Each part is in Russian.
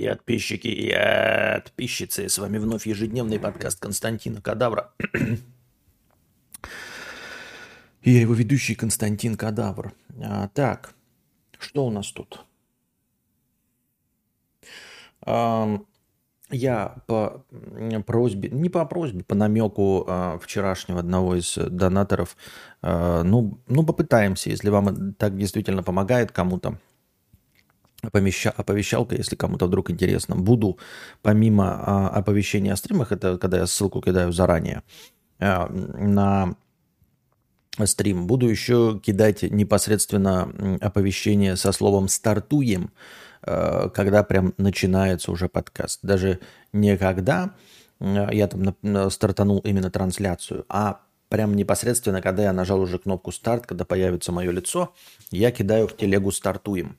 И подписчики, и подписчицы. С вами вновь ежедневный подкаст Константина Кадавра. И я его ведущий Константин Кадавр. А, так, что у нас тут? А, я по просьбе, не по просьбе, по намеку а, вчерашнего одного из донаторов, а, ну, ну, попытаемся, если вам так действительно помогает кому-то, оповещалка, если кому-то вдруг интересно. Буду, помимо а, оповещения о стримах, это когда я ссылку кидаю заранее, а, на стрим, буду еще кидать непосредственно оповещение со словом «стартуем», а, когда прям начинается уже подкаст. Даже не когда я там стартанул именно трансляцию, а прям непосредственно, когда я нажал уже кнопку «старт», когда появится мое лицо, я кидаю в телегу «стартуем».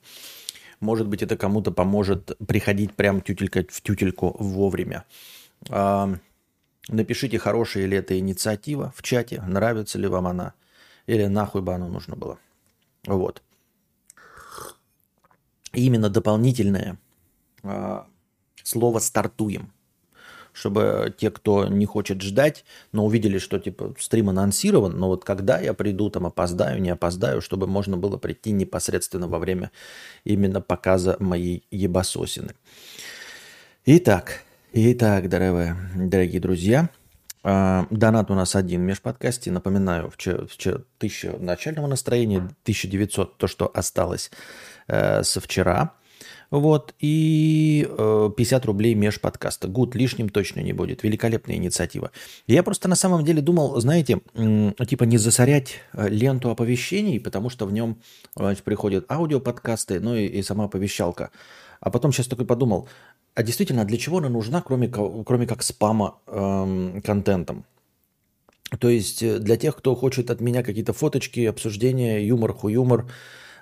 Может быть, это кому-то поможет приходить прям тютелька в тютельку вовремя. А, напишите, хорошая ли это инициатива в чате, нравится ли вам она, или нахуй бы оно нужно было. Вот. И именно дополнительное а, слово «стартуем» чтобы те, кто не хочет ждать, но увидели, что типа стрим анонсирован, но вот когда я приду, там опоздаю, не опоздаю, чтобы можно было прийти непосредственно во время именно показа моей ебасосины. Итак, итак, дорогие, дорогие друзья, а, Донат у нас один в межподкасте. Напоминаю, вчера, вчера 1000 начального настроения, 1900 то, что осталось э, со вчера. Вот, и э, 50 рублей межподкаста. Гуд лишним точно не будет. Великолепная инициатива. Я просто на самом деле думал, знаете, типа не засорять э, ленту оповещений, потому что в нем значит, приходят аудиоподкасты, ну и, и сама оповещалка. А потом сейчас такой подумал, а действительно, для чего она нужна, кроме, кроме как спама эм, контентом? То есть э, для тех, кто хочет от меня какие-то фоточки, обсуждения, юмор, хуюмор, юмор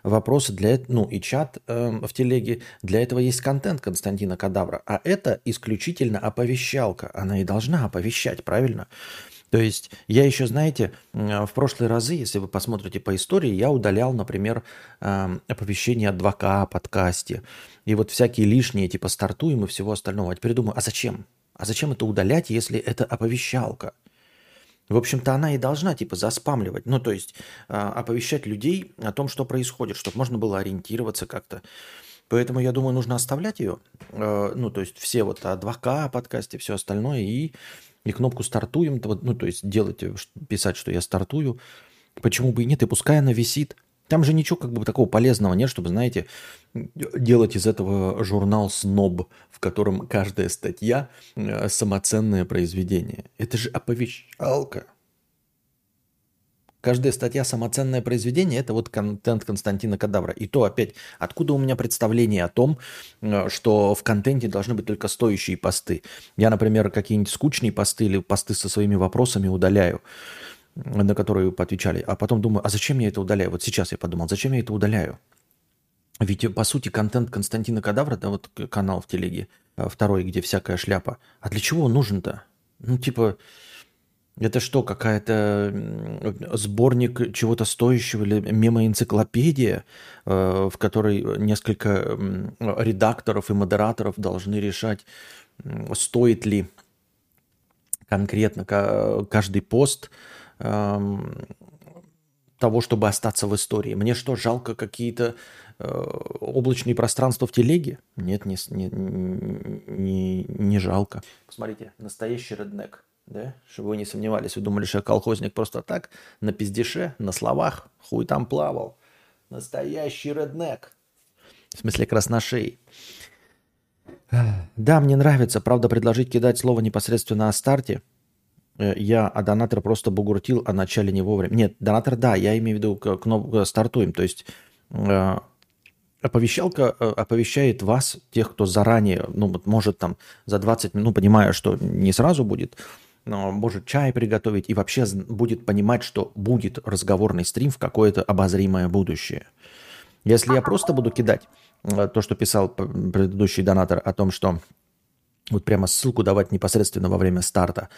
вопросы для этого, ну и чат э, в телеге. Для этого есть контент Константина Кадавра. А это исключительно оповещалка. Она и должна оповещать, правильно? То есть я еще, знаете, в прошлые разы, если вы посмотрите по истории, я удалял, например, э, оповещение от 2К о подкасте. И вот всякие лишние, типа стартуем и всего остального. А теперь думаю, а зачем? А зачем это удалять, если это оповещалка? В общем-то, она и должна типа заспамливать, ну то есть э, оповещать людей о том, что происходит, чтобы можно было ориентироваться как-то. Поэтому я думаю, нужно оставлять ее, э, ну то есть все вот о 2К подкасте, все остальное и, и кнопку стартуем, ну то есть делать, э, писать, что я стартую. Почему бы и нет, и пускай она висит. Там же ничего как бы такого полезного нет, чтобы, знаете, делать из этого журнал «Сноб», в котором каждая статья э, – самоценное произведение. Это же оповещалка. Каждая статья самоценное произведение – это вот контент Константина Кадавра. И то опять, откуда у меня представление о том, э, что в контенте должны быть только стоящие посты. Я, например, какие-нибудь скучные посты или посты со своими вопросами удаляю на которые поотвечали. А потом думаю, а зачем я это удаляю? Вот сейчас я подумал, зачем я это удаляю? Ведь, по сути, контент Константина Кадавра, да, вот канал в телеге, а, второй, где всякая шляпа. А для чего он нужен-то? Ну, типа, это что, какая-то сборник чего-то стоящего или мемо-энциклопедия, э, в которой несколько редакторов и модераторов должны решать, стоит ли конкретно каждый пост того, чтобы остаться в истории. Мне что, жалко какие-то э, облачные пространства в телеге? Нет, не, не, не, не жалко. Посмотрите, настоящий реднек. Да? Чтобы вы не сомневались, вы думали, что я колхозник просто так, на пиздеше, на словах, хуй там плавал. Настоящий реднек. В смысле красношей. Да, мне нравится. Правда, предложить кидать слово непосредственно о старте. Э, я, а донатор просто бугуртил о начале не вовремя. Нет, донатор, да, я имею в виду кнопку стартуем. То есть э, оповещалка э, оповещает вас, тех, кто заранее, ну, вот может там за 20 минут, ну, понимая, что не сразу будет, но может чай приготовить и вообще будет понимать, что будет разговорный стрим в какое-то обозримое будущее. Если я просто буду кидать Э, то, что писал предыдущий донатор о том, что вот прямо ссылку давать непосредственно во время старта,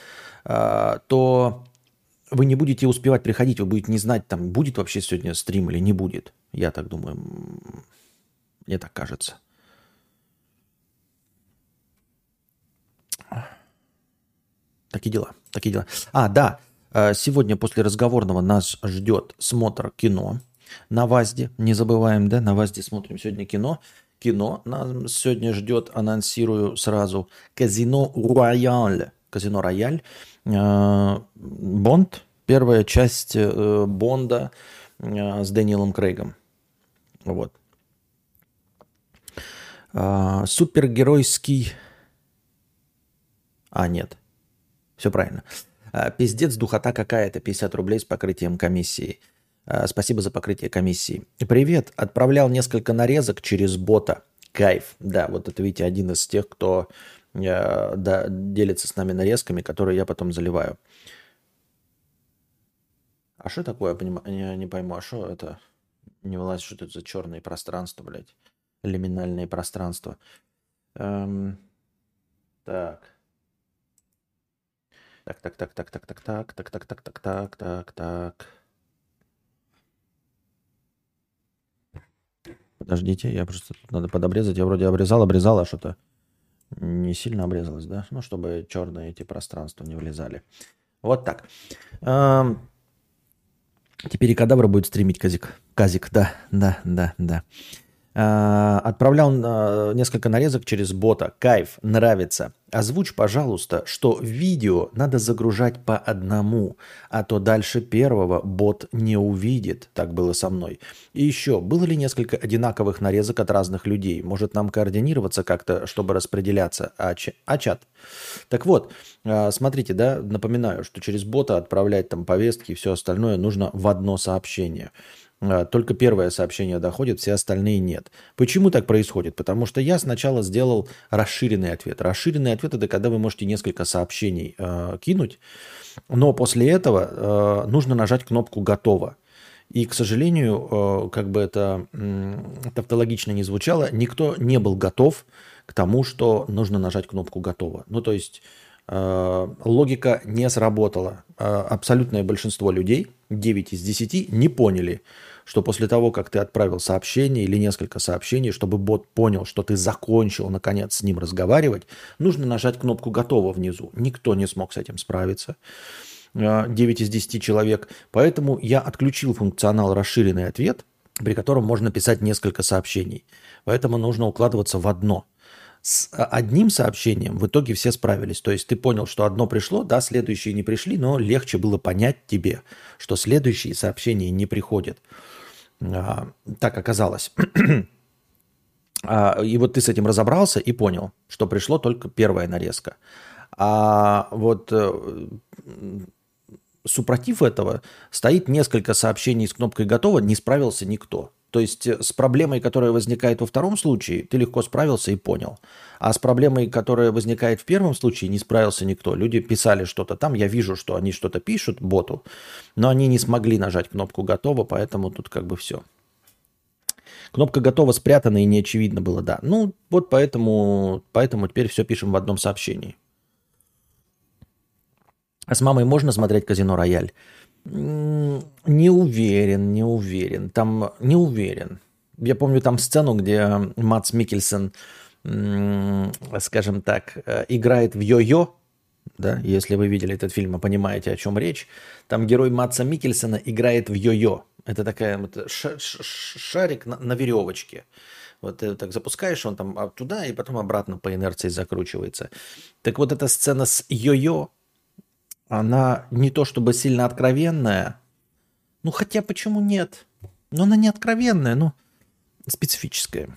а, то вы не будете успевать приходить, вы будете не знать, там будет вообще сегодня стрим или не будет. Я так думаю, мне так кажется. Такие дела, такие дела. А, да, э, сегодня после разговорного нас ждет смотр кино на ВАЗДе. Не забываем, да, на ВАЗДе смотрим сегодня кино. Кино нас сегодня ждет, анонсирую сразу, Казино Рояль. Казино Рояль. Э, Бонд. Первая часть э, Бонда с Дэниелом Крейгом. Вот. Супергеройский... А, нет. Все правильно. Пиздец, духота какая-то, 50 рублей с покрытием комиссии. А, спасибо за покрытие комиссии. Привет, отправлял несколько нарезок через бота. Кайф. Да, вот это, видите, один из тех, кто э, да, делится с нами нарезками, которые я потом заливаю. А что такое, я поним... не, не пойму, а что это? Не вылазит, что это за черные пространства, блядь? Лиминальные пространства. Эм... Так. Так, так, так, так, так, так, так, так, так, так, так, так, так, так. Подождите, я просто тут надо подобрезать. Я вроде обрезал, обрезал, а что-то не сильно обрезалось, да? Ну, чтобы черные эти пространства не влезали. Вот так. Теперь и кадавр будет стримить казик. Казик, да, да, да, да. А, отправлял а, несколько нарезок через бота. Кайф, нравится. Озвучь, пожалуйста, что видео надо загружать по одному, а то дальше первого бот не увидит. Так было со мной. И еще, было ли несколько одинаковых нарезок от разных людей? Может нам координироваться как-то, чтобы распределяться? А, ч... а чат? Так вот, а, смотрите, да, напоминаю, что через бота отправлять там повестки и все остальное нужно в одно сообщение. А, только первое сообщение доходит, все остальные нет. Почему так происходит? Потому что я сначала сделал расширенный ответ. Расширенный ответ это когда вы можете несколько сообщений э, кинуть, но после этого э, нужно нажать кнопку «Готово». И, к сожалению, э, как бы это э, тавтологично не звучало, никто не был готов к тому, что нужно нажать кнопку «Готово». Ну, то есть логика не сработала. Абсолютное большинство людей, 9 из 10, не поняли, что после того, как ты отправил сообщение или несколько сообщений, чтобы бот понял, что ты закончил, наконец, с ним разговаривать, нужно нажать кнопку «Готово» внизу. Никто не смог с этим справиться. 9 из 10 человек. Поэтому я отключил функционал «Расширенный ответ», при котором можно писать несколько сообщений. Поэтому нужно укладываться в одно – с одним сообщением в итоге все справились. То есть ты понял, что одно пришло, да, следующие не пришли, но легче было понять тебе, что следующие сообщения не приходят. А, так оказалось. а, и вот ты с этим разобрался и понял, что пришло только первая нарезка. А вот э, супротив этого стоит несколько сообщений с кнопкой «Готово», не справился никто. То есть э, с проблемой, которая возникает во втором случае, ты легко справился и понял. А с проблемой, которая возникает в первом случае, не справился никто. Люди писали что-то там, я вижу, что они что-то пишут боту, но они не смогли нажать кнопку «Готово», поэтому тут как бы все. Кнопка «Готово» спрятана и не очевидно было, да. Ну, вот поэтому, поэтому теперь все пишем в одном сообщении. А с мамой можно смотреть «Казино Рояль»? Не уверен, не уверен. Там не уверен. Я помню там сцену, где Мац Микельсон, скажем так, э, играет в йо-йо. Да, если вы видели этот фильм, вы понимаете, о чем речь. Там герой Матса Микельсона играет в йо-йо. Это такая вот шарик на, на веревочке. Вот ты так запускаешь, он там туда и потом обратно по инерции закручивается. Так вот эта сцена с йо-йо, она не то чтобы сильно откровенная, ну хотя почему нет? Но она не откровенная, но специфическая.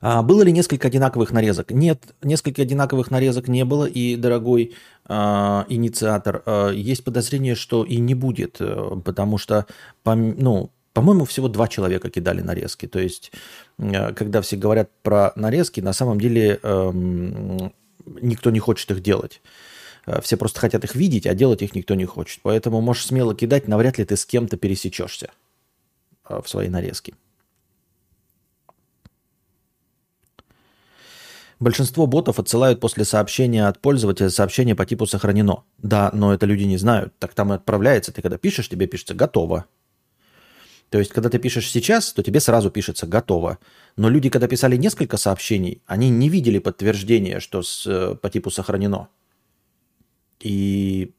А, было ли несколько одинаковых нарезок? Нет, несколько одинаковых нарезок не было, и, дорогой а, инициатор, а, есть подозрение, что и не будет, э, потому что, ну, по-моему, всего два человека кидали нарезки. То есть, э, когда все говорят про нарезки, на самом деле эм, никто не хочет их делать. Э, все просто хотят их видеть, а делать их никто не хочет. Поэтому можешь смело кидать, навряд ли ты с кем-то пересечешься э, в своей нарезке. Большинство ботов отсылают после сообщения от пользователя сообщение по типу «сохранено». Да, но это люди не знают. Так там и отправляется. Ты когда пишешь, тебе пишется «готово». То есть, когда ты пишешь сейчас, то тебе сразу пишется «готово». Но люди, когда писали несколько сообщений, они не видели подтверждения, что с, э, по типу сохранено. И,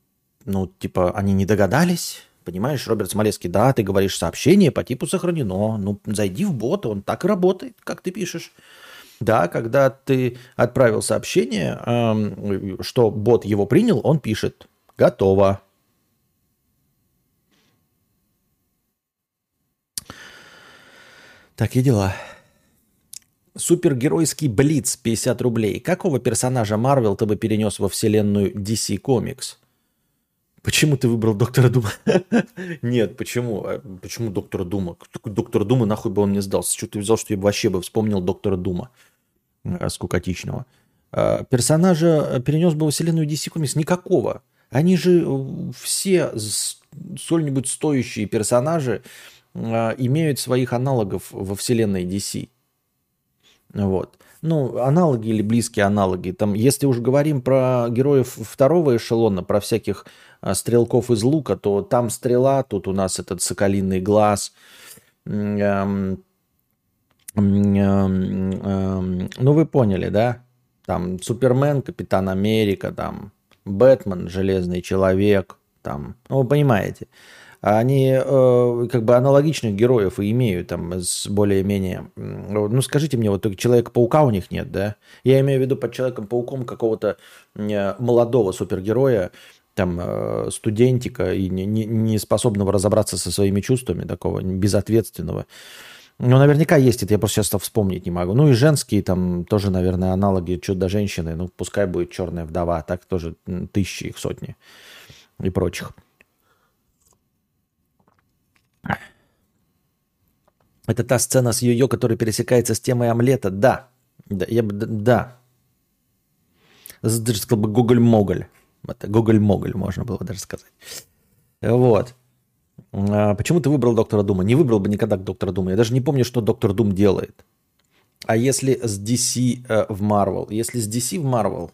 ну, типа, они не догадались, понимаешь, Роберт Смолецкий, да, ты говоришь сообщение по типу сохранено, ну, зайди в бот, он так и работает, как ты пишешь. Да, когда ты отправил сообщение, что бот его принял, он пишет «готово». Такие дела. Супергеройский Блиц 50 рублей. Какого персонажа Марвел ты бы перенес во вселенную DC Comics? Почему ты выбрал Доктора Дума? Нет, почему? А почему Доктора Дума? Доктор Дума, нахуй бы он мне сдался? Что ты взял, что я вообще бы вспомнил Доктора Дума э, скукотичного? А, персонажа перенес бы во вселенную DC Comics? Никакого. Они же э, все сколь-нибудь стоящие персонажи э, имеют своих аналогов во вселенной DC. Вот. Ну, аналоги или близкие аналоги. Там, если уж говорим про героев второго эшелона, про всяких а, стрелков из лука, то там стрела, тут у нас этот соколиный глаз. Эм, эм, эм, ну, вы поняли, да? Там Супермен, Капитан Америка, там Бэтмен, Железный Человек, там, ну, вы понимаете они э, как бы аналогичных героев и имеют там с более-менее... Ну, скажите мне, вот Человека-паука у них нет, да? Я имею в виду под Человеком-пауком какого-то э, молодого супергероя, там, э, студентика и не, не, не способного разобраться со своими чувствами, такого безответственного. Ну, наверняка есть это, я просто сейчас вспомнить не могу. Ну и женские там тоже, наверное, аналоги чудо-женщины. Ну, пускай будет черная вдова, так тоже тысячи их сотни и прочих. Это та сцена с Йо-Йо, которая пересекается с темой омлета. Да. Да. Я бы, да. Даже сказал бы Гоголь-Моголь. Это Гоголь-Моголь, можно было даже сказать. Вот. А почему ты выбрал Доктора Дума? Не выбрал бы никогда Доктора Дума. Я даже не помню, что Доктор Дум делает. А если с DC э, в Marvel? Если с DC в Marvel?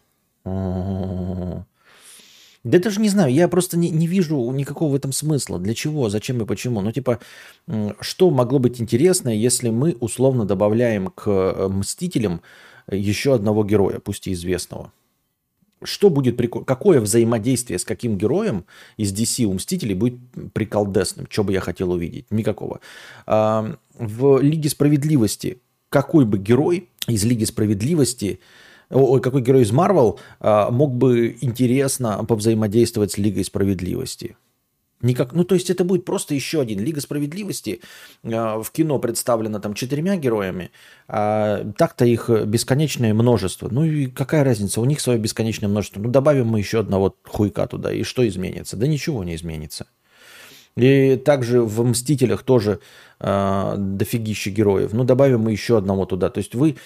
Да даже не знаю, я просто не, не вижу никакого в этом смысла. Для чего, зачем и почему. Ну, типа, что могло быть интересно, если мы условно добавляем к э, Мстителям еще одного героя, пусть и известного? Что будет прикольно? Какое взаимодействие с каким героем из DC у Мстителей будет приколдесным? Что бы я хотел увидеть? Никакого. А, в Лиге Справедливости какой бы герой из Лиги Справедливости ой, какой герой из Марвел а, мог бы интересно повзаимодействовать с Лигой Справедливости? Никак, ну, то есть это будет просто еще один. Лига Справедливости э, в кино представлена там четырьмя героями, а так-то их бесконечное множество. Ну и какая разница, у них свое бесконечное множество. Ну добавим мы еще одного хуйка туда, и что изменится? Да ничего не изменится. И также в «Мстителях» тоже э, дофигища героев. Ну добавим мы еще одного туда. То есть вы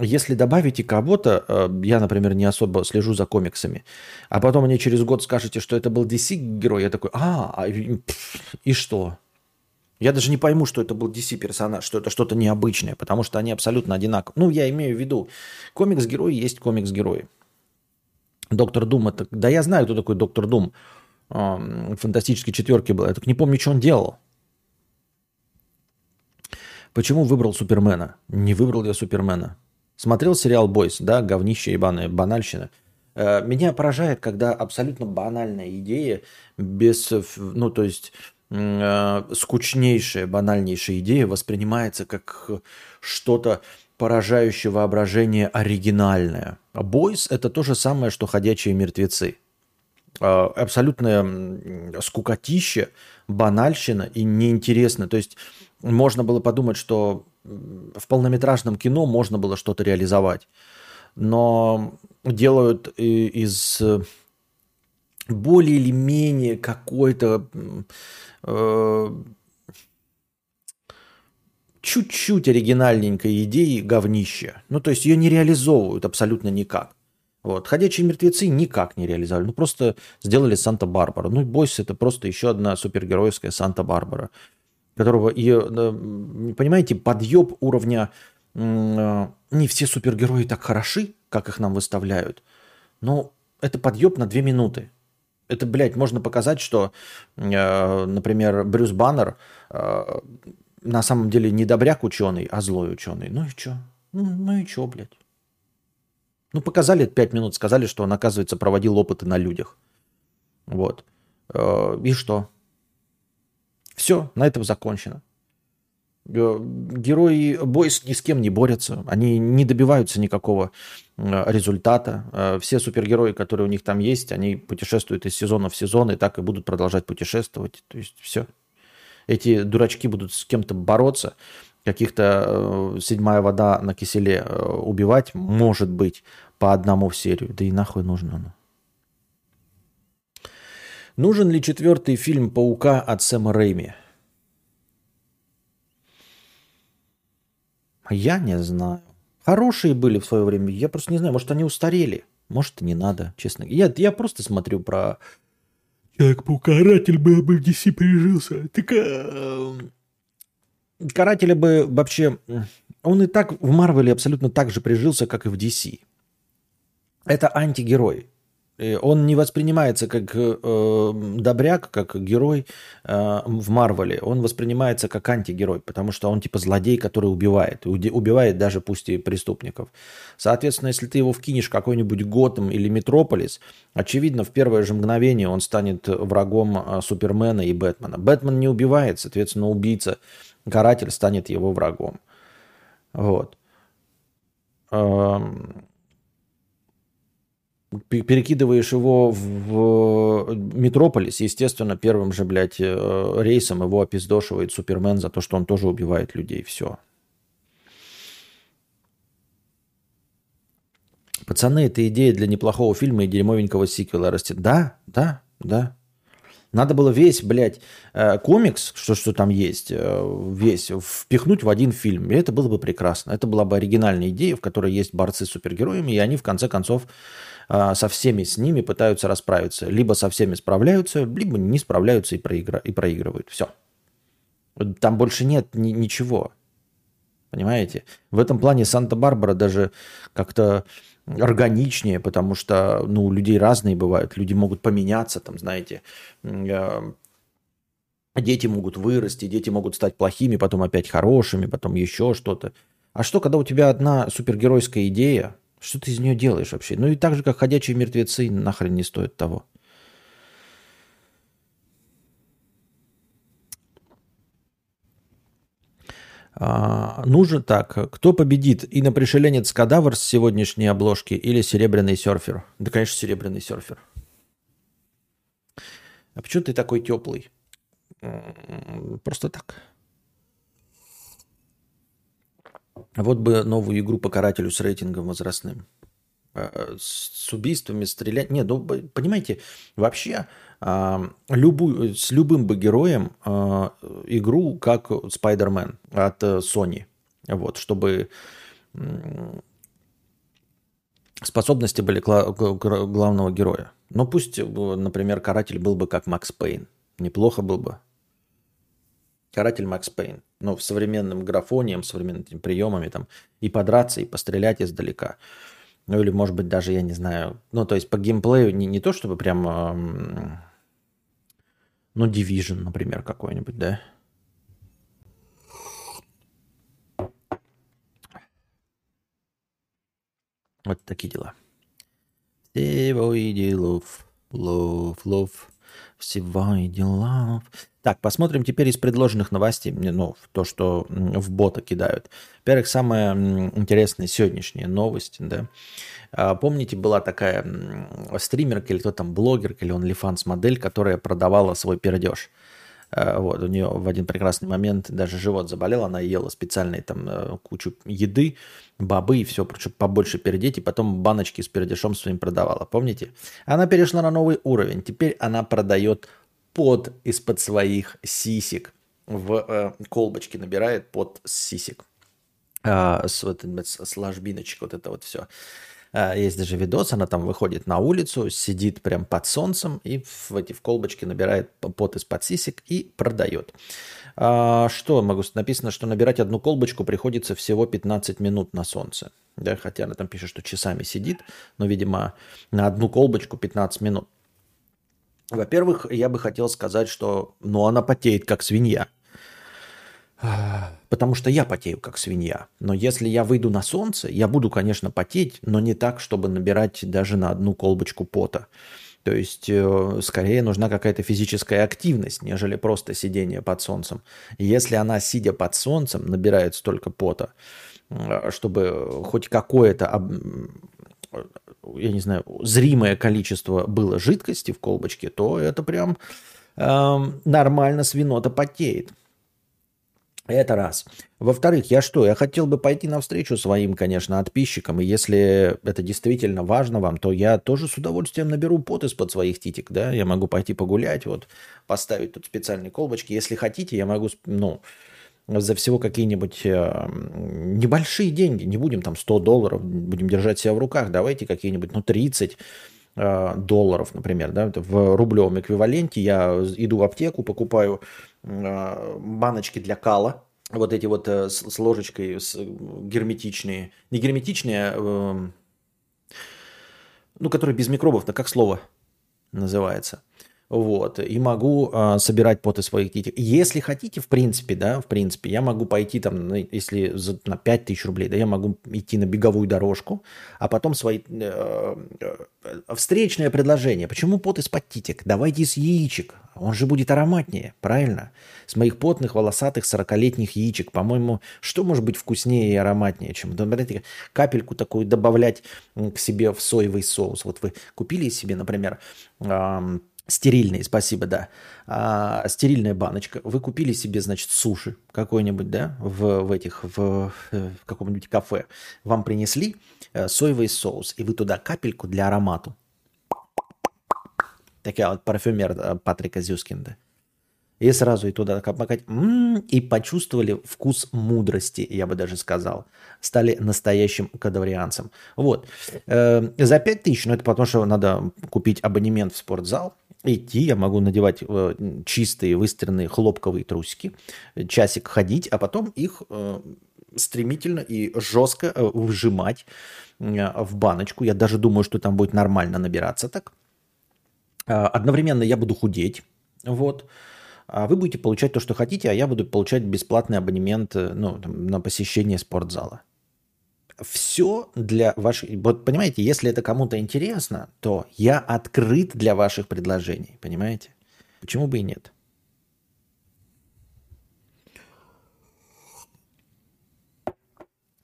если добавите кого-то, э, я, например, не особо слежу за комиксами, а потом мне через год скажете, что это был DC-герой, я такой, а, а и что? Я даже не пойму, что это был DC-персонаж, что это что-то необычное, потому что они абсолютно одинаковые. Ну, я имею в виду, комикс-герой есть комикс-герой. Доктор Дум, это... Да я знаю, кто такой Доктор Дум. Фантастической четверке был. Я так не помню, что он делал. Почему выбрал Супермена? Не выбрал я Супермена. Смотрел сериал «Бойс», да, говнище ебаное, банальщина. Э, меня поражает, когда абсолютно банальная идея, без, ну, то есть э, скучнейшая, банальнейшая идея воспринимается как что-то поражающее воображение оригинальное. А «Бойс» — это то же самое, что «Ходячие мертвецы». Э, абсолютное скукотище, банальщина и неинтересно. То есть можно было подумать, что в полнометражном кино можно было что-то реализовать. Но делают из более или менее какой-то э, чуть-чуть оригинальненькой идеи говнище. Ну, то есть ее не реализовывают абсолютно никак. Вот. Ходячие мертвецы никак не реализовали. Ну, просто сделали Санта-Барбара. Ну, Бойс это просто еще одна супергеройская Санта-Барбара которого и, понимаете, подъеб уровня э, не все супергерои так хороши, как их нам выставляют, но это подъеб на две минуты. Это, блядь, можно показать, что, э, например, Брюс Баннер э, на самом деле не добряк ученый, а злой ученый. Ну и что? Ну, ну и что, блядь? Ну, показали пять минут, сказали, что он, оказывается, проводил опыты на людях. Вот. Э, и что? Все, на этом закончено. Э, герои Бойс ни с кем не борются, они не добиваются никакого э, результата. Все супергерои, которые у них там есть, они путешествуют из сезона в сезон и так и будут продолжать путешествовать. То есть все. Эти дурачки будут с кем-то бороться, каких-то седьмая вода на киселе убивать, может быть, по одному в серию. Да и нахуй нужно оно. Нужен ли четвертый фильм «Паука» от Сэма Рэйми? Я не знаю. Хорошие были в свое время. Я просто не знаю, может, они устарели. Может, не надо, честно. Я, я просто смотрю про... Человек-паук, каратель бы в DC прижился. Так, э... Карателя бы вообще... Он и так в Марвеле абсолютно так же прижился, как и в DC. Это антигерой. Он не воспринимается как э, добряк, как герой э, в Марвеле. Он воспринимается как антигерой, потому что он типа злодей, который убивает. Убивает даже пусть и преступников. Соответственно, если ты его вкинешь в какой-нибудь Готэм или Метрополис, очевидно, в первое же мгновение он станет врагом э, Супермена и Бэтмена. Бэтмен не убивает, соответственно, убийца, каратель станет его врагом. Вот. Эм, перекидываешь его в Метрополис, естественно, первым же, блядь, э, рейсом его опиздошивает Супермен за то, что он тоже убивает людей. Все. Пацаны, это идея для неплохого фильма и дерьмовенького сиквела растет. Да, да, да. Надо было весь, блядь, э, комикс, что, что там есть, э, весь, впихнуть в один фильм. И это было бы прекрасно. Это была бы оригинальная идея, в которой есть борцы с супергероями, и они, в конце концов, а, со всеми с ними пытаются расправиться. Либо со всеми справляются, либо не справляются и, проигра... и проигрывают. Все. Там больше нет ни- ничего. Понимаете? В этом плане Санта-Барбара даже как-то органичнее, потому что ну, людей разные бывают. Люди могут поменяться, там, знаете. А, дети могут вырасти, дети могут стать плохими, потом опять хорошими, потом еще что-то. А что, когда у тебя одна супергеройская идея, что ты из нее делаешь вообще? Ну и так же, как ходячие мертвецы, нахрен не стоит того. А, нужно так. Кто победит? Инопришеленец кадавр с сегодняшней обложки или серебряный серфер? Да, конечно, серебряный серфер. А почему ты такой теплый? Просто так. Вот бы новую игру по карателю с рейтингом возрастным. А, с убийствами стрелять. Нет, ну, понимаете, вообще а, любую, с любым бы героем а, игру, как Spider-Man от э, Sony. Вот, чтобы способности были главного героя. Но пусть, э, например, каратель был бы как Макс Пейн. Неплохо был бы. Каратель Макс Пейн. Но в современном графоне, современными приемами там и подраться, и пострелять издалека. Ну или, может быть, даже, я не знаю, ну то есть по геймплею не, не то, чтобы прям, ну, Division, например, какой-нибудь, да? Вот такие дела. Всего и делов, лов, лов, всего и делов. Так, посмотрим теперь из предложенных новостей, ну, то, что в бота кидают. Во-первых, самая интересная сегодняшняя новость, да. А, помните, была такая стримерка или кто там, блогерка или OnlyFans модель, которая продавала свой пердеж. А, вот, у нее в один прекрасный момент даже живот заболел, она ела специальные там э, кучу еды, бобы и все, чтобы побольше пердеть, и потом баночки с пердешом своим продавала, помните? Она перешла на новый уровень, теперь она продает под из-под своих сисек в э, колбочки набирает под сисек. А, с, вот, с ложбиночек, вот это вот все. А, есть даже видос, она там выходит на улицу, сидит прям под солнцем и в эти в колбочки набирает пот из-под сисек и продает. А, что могу написано, что набирать одну колбочку приходится всего 15 минут на солнце. Да, хотя она там пишет, что часами сидит, но, видимо, на одну колбочку 15 минут. Во-первых, я бы хотел сказать, что ну, она потеет, как свинья. Потому что я потею, как свинья. Но если я выйду на солнце, я буду, конечно, потеть, но не так, чтобы набирать даже на одну колбочку пота. То есть, э, скорее нужна какая-то физическая активность, нежели просто сидение под солнцем. Если она, сидя под солнцем, набирает столько пота, чтобы хоть какое-то, я не знаю, зримое количество было жидкости в колбочке, то это прям э, нормально свинота потеет. Это раз. Во-вторых, я что? Я хотел бы пойти навстречу своим, конечно, подписчикам. И если это действительно важно вам, то я тоже с удовольствием наберу пот из-под своих титик, да? Я могу пойти погулять, вот, поставить тут специальные колбочки. Если хотите, я могу, ну, за всего какие-нибудь э, небольшие деньги, не будем там 100 долларов, будем держать себя в руках, давайте какие-нибудь, ну, 30 э, долларов, например, да, в рублевом эквиваленте. Я иду в аптеку, покупаю э, баночки для кала, вот эти вот с, ложечкой герметичные, не герметичные, э, ну, которые без микробов, на как слово называется – вот, и могу э, собирать поты своих детей. Если хотите, в принципе, да, в принципе, я могу пойти там, ну, если за, на 5 тысяч рублей, да, я могу идти на беговую дорожку, а потом свои... Э, э, встречное предложение. Почему пот из-под титик? Давайте из яичек. Он же будет ароматнее, правильно? С моих потных, волосатых, 40-летних яичек. По-моему, что может быть вкуснее и ароматнее, чем знаете, капельку такую добавлять к себе в соевый соус. Вот вы купили себе, например, э, Стерильные, спасибо, да. А, стерильная баночка. Вы купили себе, значит, суши какой-нибудь, да, в, в этих, в, в каком-нибудь кафе. Вам принесли э, соевый соус, и вы туда капельку для аромату. Такая вот парфюмер э, Патрика Зюскинда. И сразу и туда макать. М-м, и почувствовали вкус мудрости, я бы даже сказал. Стали настоящим кадаврианцем. Вот. Э, за 5 тысяч, ну это потому что надо купить абонемент в спортзал, идти, я могу надевать э, чистые выстиранные хлопковые трусики, часик ходить, а потом их э, стремительно и жестко э, выжимать в баночку. Я даже думаю, что там будет нормально набираться так. А, одновременно я буду худеть, вот. А вы будете получать то, что хотите, а я буду получать бесплатный абонемент ну, на посещение спортзала все для ваших... Вот понимаете, если это кому-то интересно, то я открыт для ваших предложений, понимаете? Почему бы и нет?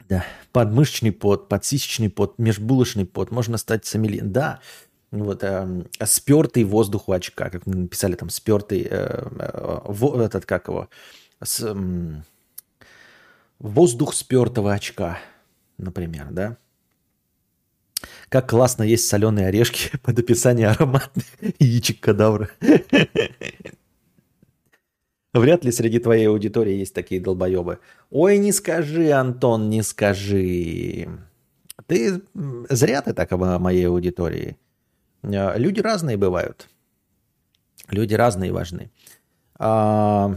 Да, подмышечный пот, подсисечный пот, межбулочный пот, можно стать сомелье. Да, вот э, спертый воздух у очка, как написали там, спертый, э, э, в, этот, как его, с, э, воздух спертого очка – например, да? Как классно есть соленые орешки под описание ароматных яичек кадавра. Вряд ли среди твоей аудитории есть такие долбоебы. Ой, не скажи, Антон, не скажи. Ты зря ты так о моей аудитории. А, люди разные бывают. Люди разные важны. А,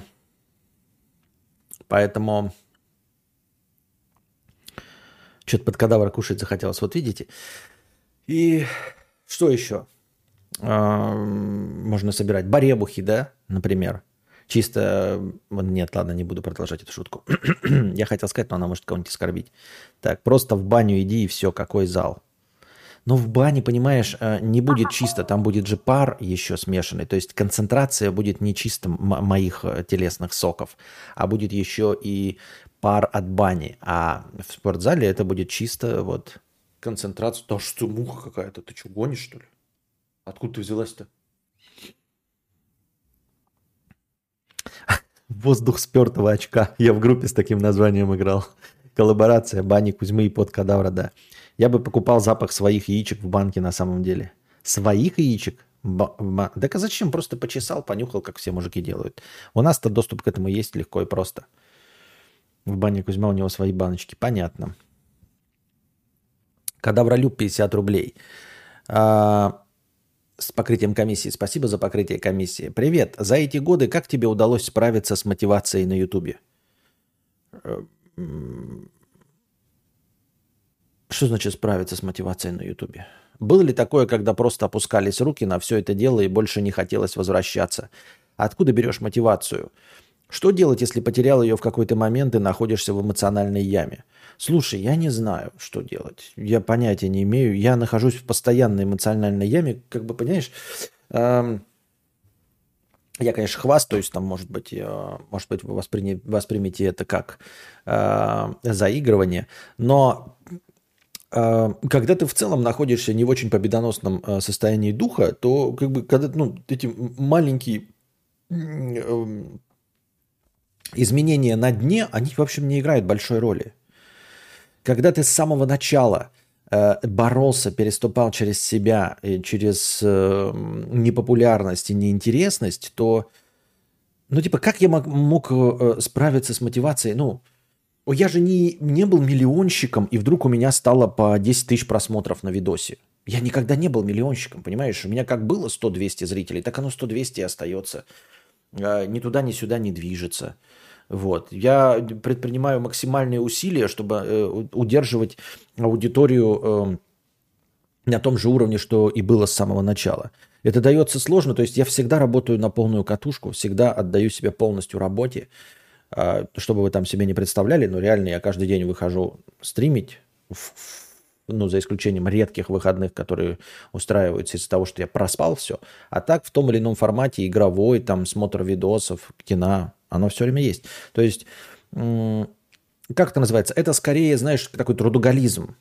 поэтому что-то под кадавр кушать захотелось. Вот видите. И что еще? А, можно собирать баребухи, да, например. Чисто... Нет, ладно, не буду продолжать эту шутку. Я хотел сказать, но она может кого-нибудь оскорбить. Так, просто в баню иди и все, какой зал. Но в бане, понимаешь, э, не будет чисто, там будет же пар еще смешанный. То есть концентрация будет не чисто моих э, телесных соков, а будет еще и пар от бани. А в спортзале это будет чисто вот концентрация. Да что, муха какая-то, ты что, гонишь, что ли? Откуда ты взялась-то? Воздух спертого очка. Я в группе с таким названием играл. Коллаборация Бани, Кузьмы и под Кадавра, да. Я бы покупал запах своих яичек в банке на самом деле. Своих яичек? Ба- так а зачем? Просто почесал, понюхал, как все мужики делают. У нас-то доступ к этому есть легко и просто. В бане Кузьма у него свои баночки. Понятно. Кадавролюб 50 рублей. А, с покрытием комиссии. Спасибо за покрытие комиссии. Привет. За эти годы как тебе удалось справиться с мотивацией на Ютубе? Э, Что значит справиться с мотивацией на Ютубе? Было ли такое, когда просто опускались руки на все это дело и больше не хотелось возвращаться? Откуда берешь мотивацию? Что делать, если потерял ее в какой-то момент и находишься в эмоциональной яме? Слушай, я не знаю, что делать. Я понятия не имею. Я нахожусь в постоянной эмоциональной яме. Как бы, понимаешь, эм, я, конечно, хвастаюсь, там, может быть, э, может быть, вы восприня... воспримете это как э, заигрывание, но э, когда ты в целом находишься не в очень победоносном э, состоянии духа, то как бы когда ну, эти маленькие э, изменения на дне, они, в общем, не играют большой роли. Когда ты с самого начала э, боролся, переступал через себя, через э, непопулярность и неинтересность, то, ну, типа, как я мог, мог э, справиться с мотивацией? Ну, я же не, не был миллионщиком, и вдруг у меня стало по 10 тысяч просмотров на видосе. Я никогда не был миллионщиком, понимаешь? У меня как было 100-200 зрителей, так оно 100-200 и остается. Ни туда, ни сюда не движется. Вот. Я предпринимаю максимальные усилия, чтобы э, удерживать аудиторию э, на том же уровне, что и было с самого начала. Это дается сложно, то есть я всегда работаю на полную катушку, всегда отдаю себя полностью работе, э, чтобы вы там себе не представляли, но реально я каждый день выхожу стримить, в, ну, за исключением редких выходных, которые устраиваются из-за того, что я проспал все. А так в том или ином формате игровой, там, смотр видосов, кино, оно все время есть. То есть, как это называется? Это скорее, знаешь, такой трудоголизм.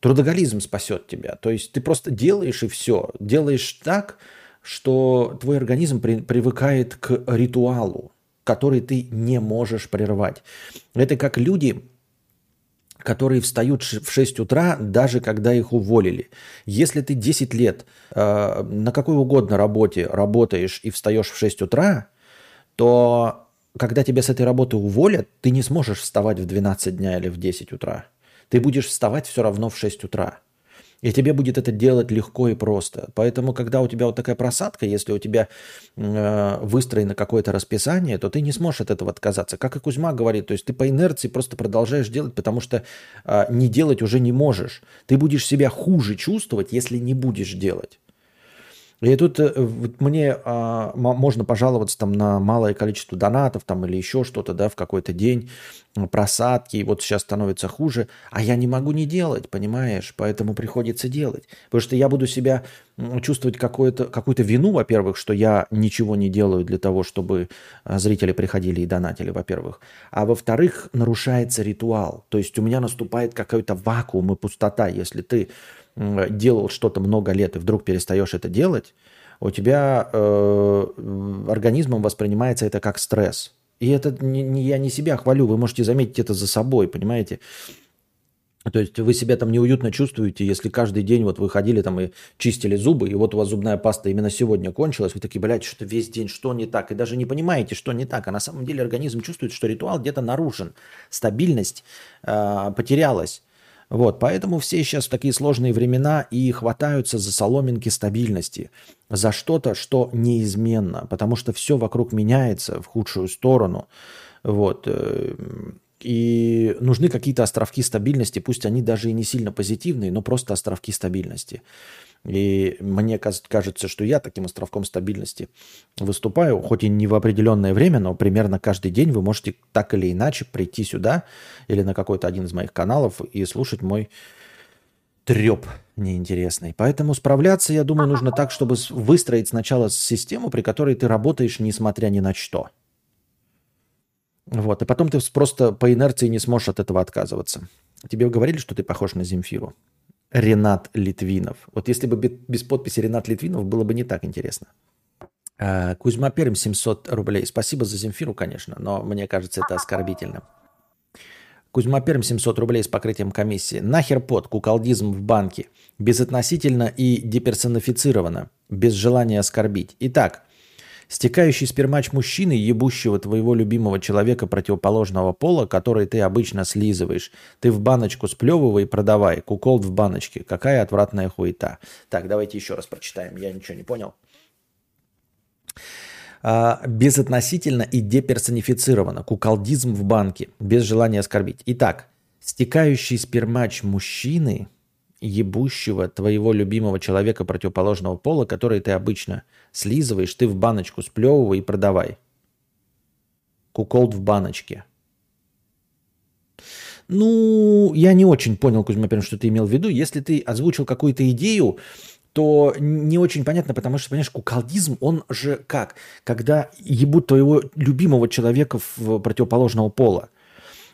Трудоголизм спасет тебя. То есть ты просто делаешь и все. Делаешь так, что твой организм при, привыкает к ритуалу, который ты не можешь прервать. Это как люди, которые встают в 6 утра, даже когда их уволили. Если ты 10 лет э, на какой угодно работе работаешь и встаешь в 6 утра, то когда тебя с этой работы уволят, ты не сможешь вставать в 12 дня или в 10 утра. Ты будешь вставать все равно в 6 утра. И тебе будет это делать легко и просто. Поэтому, когда у тебя вот такая просадка, если у тебя э, выстроено какое-то расписание, то ты не сможешь от этого отказаться. Как и Кузьма говорит, то есть ты по инерции просто продолжаешь делать, потому что э, не делать уже не можешь. Ты будешь себя хуже чувствовать, если не будешь делать. И тут э, вот мне а, можно пожаловаться там на малое количество донатов там или еще что-то, да, в какой-то день, просадки, и вот сейчас становится хуже, а я не могу не делать, понимаешь, поэтому приходится делать. Потому что я буду себя чувствовать какую-то какую вину, во-первых, что я ничего не делаю для того, чтобы а, зрители приходили и донатили, во-первых. А во-вторых, нарушается ритуал. То есть у меня наступает какой-то вакуум и пустота, если ты делал что-то много лет и вдруг перестаешь это делать, у тебя э, организмом воспринимается это как стресс. И это не, не, я не себя хвалю, вы можете заметить это за собой, понимаете? То есть вы себя там неуютно чувствуете, если каждый день вот вы ходили там и чистили зубы, и вот у вас зубная паста именно сегодня кончилась, вы такие, блядь, что-то весь день, что не так, и даже не понимаете, что не так, а на самом деле организм чувствует, что ритуал где-то нарушен, стабильность э, потерялась. Вот, поэтому все сейчас такие сложные времена и хватаются за соломинки стабильности, за что-то, что неизменно, потому что все вокруг меняется в худшую сторону. Вот. Э, и нужны какие-то островки стабильности, пусть они даже и не сильно позитивные, но просто островки стабильности. И мне кажется, что я таким островком стабильности выступаю, хоть и не в определенное время, но примерно каждый день вы можете так или иначе прийти сюда или на какой-то один из моих каналов и слушать мой треп неинтересный. Поэтому справляться, я думаю, нужно так, чтобы выстроить сначала систему, при которой ты работаешь, несмотря ни на что. Вот, и потом ты просто по инерции не сможешь от этого отказываться. Тебе говорили, что ты похож на Земфиру? Ренат Литвинов. Вот если бы без подписи Ренат Литвинов, было бы не так интересно. А, Кузьма Перм 700 рублей. Спасибо за Земфиру, конечно, но мне кажется, это оскорбительно. Кузьма Перм 700 рублей с покрытием комиссии. Нахер под куколдизм в банке. Безотносительно и деперсонифицировано. Без желания оскорбить. Итак, Стекающий спермач мужчины, ебущего твоего любимого человека противоположного пола, который ты обычно слизываешь. Ты в баночку сплевывай и продавай. Куколд в баночке. Какая отвратная хуета. Так, давайте еще раз прочитаем. Я ничего не понял. А, безотносительно и деперсонифицировано. Куколдизм в банке. Без желания оскорбить. Итак, Стекающий спермач мужчины, ебущего твоего любимого человека противоположного пола, который ты обычно слизываешь, ты в баночку сплевывай и продавай. Куколд в баночке. Ну, я не очень понял, Кузьма, прям, что ты имел в виду. Если ты озвучил какую-то идею, то не очень понятно, потому что, понимаешь, куколдизм, он же как? Когда ебут твоего любимого человека в противоположного пола.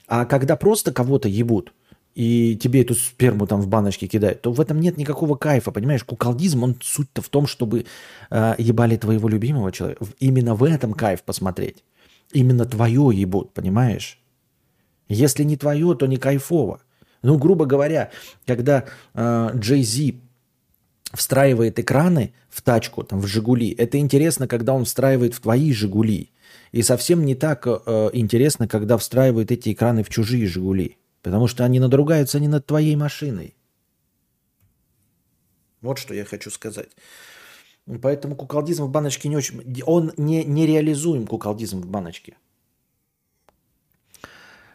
А когда просто кого-то ебут, и тебе эту сперму там в баночке кидают, то в этом нет никакого кайфа, понимаешь? Куколдизм, он суть-то в том, чтобы э, ебали твоего любимого человека. Именно в этом кайф посмотреть. Именно твое ебут, понимаешь? Если не твое, то не кайфово. Ну, грубо говоря, когда э, Джей Зи встраивает экраны в тачку, там, в «Жигули», это интересно, когда он встраивает в твои «Жигули». И совсем не так э, интересно, когда встраивает эти экраны в чужие «Жигули». Потому что они надругаются не над твоей машиной. Вот что я хочу сказать. Поэтому куколдизм в баночке не очень... Он не, не реализуем, куколдизм в баночке.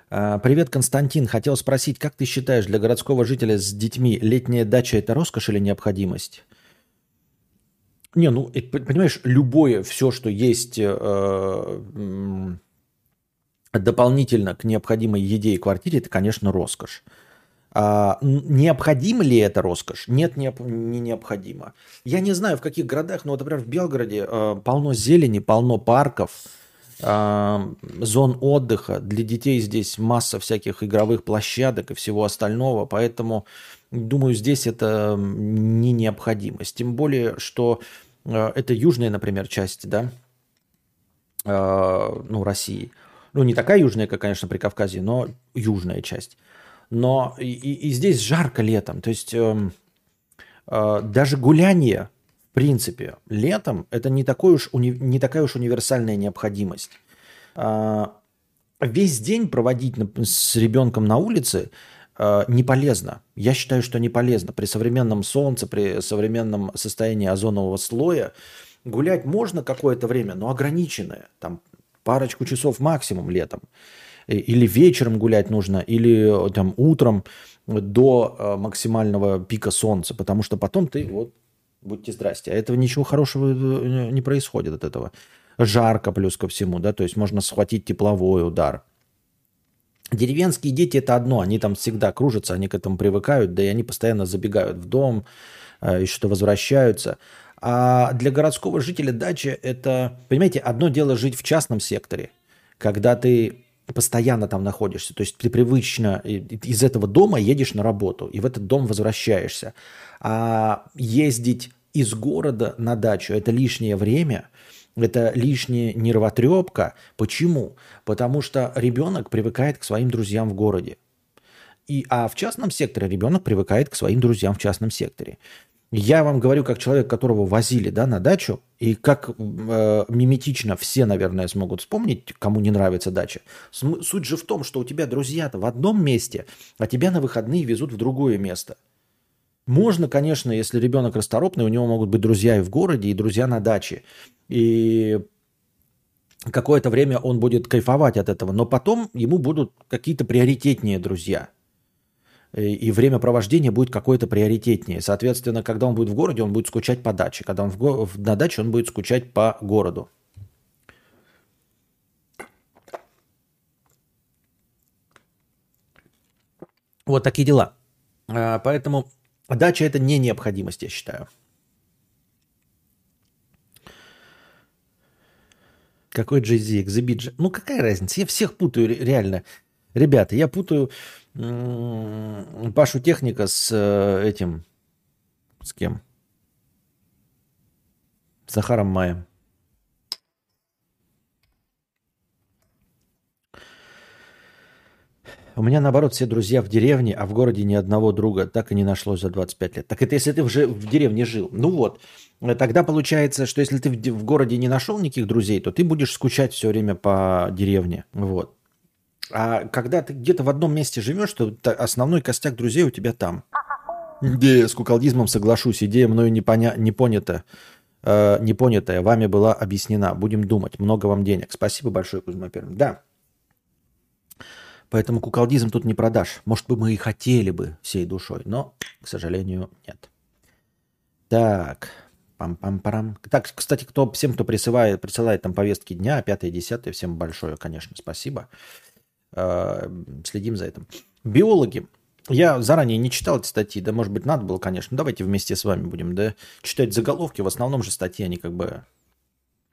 А, привет, Константин. Хотел спросить, как ты считаешь, для городского жителя с детьми летняя дача – это роскошь или необходимость? Не, ну, понимаешь, любое, все, что есть э, дополнительно к необходимой еде и квартире, это, конечно, роскошь. А, необходимо ли это роскошь? Нет, не, не необходимо. Я не знаю, в каких городах, но вот, например, в Белгороде э, полно зелени, полно парков – зон отдыха. Для детей здесь масса всяких игровых площадок и всего остального, поэтому думаю, здесь это не необходимость. Тем более, что э, это южная, например, часть, да, э, ну, России. Ну, не такая южная, как, конечно, при Кавказе, но южная часть. Но и, и здесь жарко летом. То есть э, э, даже гуляние в принципе, летом это не, такой уж, не такая уж универсальная необходимость. А, весь день проводить с ребенком на улице а, не полезно. Я считаю, что не полезно. При современном солнце, при современном состоянии озонового слоя гулять можно какое-то время, но ограниченное. Там парочку часов максимум летом. Или вечером гулять нужно, или там утром до а, максимального пика солнца, потому что потом ты вот будьте здрасте. А этого ничего хорошего э, не происходит от этого. Жарко плюс ко всему, да, то есть можно схватить тепловой удар. Деревенские дети это одно, они там всегда кружатся, они к этому привыкают, да и они постоянно забегают в дом э, и что-то возвращаются. А для городского жителя дача это, понимаете, одно дело жить в частном секторе, когда ты постоянно там находишься, то есть ты привычно из этого дома едешь на работу и в этот дом возвращаешься. А ездить из города на дачу – это лишнее время, это лишняя нервотрепка. Почему? Потому что ребенок привыкает к своим друзьям в городе. И, а в частном секторе ребенок привыкает к своим друзьям в частном секторе. Я вам говорю, как человек, которого возили да, на дачу, и как э, миметично все, наверное, смогут вспомнить, кому не нравится дача. Суть же в том, что у тебя друзья-то в одном месте, а тебя на выходные везут в другое место – можно, конечно, если ребенок расторопный, у него могут быть друзья и в городе, и друзья на даче. И какое-то время он будет кайфовать от этого, но потом ему будут какие-то приоритетнее друзья. И время провождения будет какое-то приоритетнее. Соответственно, когда он будет в городе, он будет скучать по даче. Когда он в го- на даче, он будет скучать по городу. Вот такие дела. А, поэтому дача это не необходимость, я считаю. Какой Jay-Z? Exhibit Ну, какая разница? Я всех путаю, реально. Ребята, я путаю Пашу Техника с э, этим... С кем? С Захаром Маем. У меня, наоборот, все друзья в деревне, а в городе ни одного друга так и не нашлось за 25 лет. Так это если ты уже в деревне жил. Ну вот, тогда получается, что если ты в городе не нашел никаких друзей, то ты будешь скучать все время по деревне. Вот. А когда ты где-то в одном месте живешь, то основной костяк друзей у тебя там. Где с куколдизмом соглашусь, идея мною не, поня... не понята, э, не понятая, вами была объяснена. Будем думать. Много вам денег. Спасибо большое, Кузьма Пермь. Да, Поэтому куколдизм тут не продашь. Может быть, мы и хотели бы всей душой, но, к сожалению, нет. Так, пам-пам-парам. Так, кстати, кто, всем, кто присылает, присылает там повестки дня, 5 и 10, всем большое, конечно, спасибо. Э, следим за этим. Биологи. Я заранее не читал эти статьи, да, может быть, надо было, конечно. Давайте вместе с вами будем, да, читать заголовки. В основном же статьи, они как бы,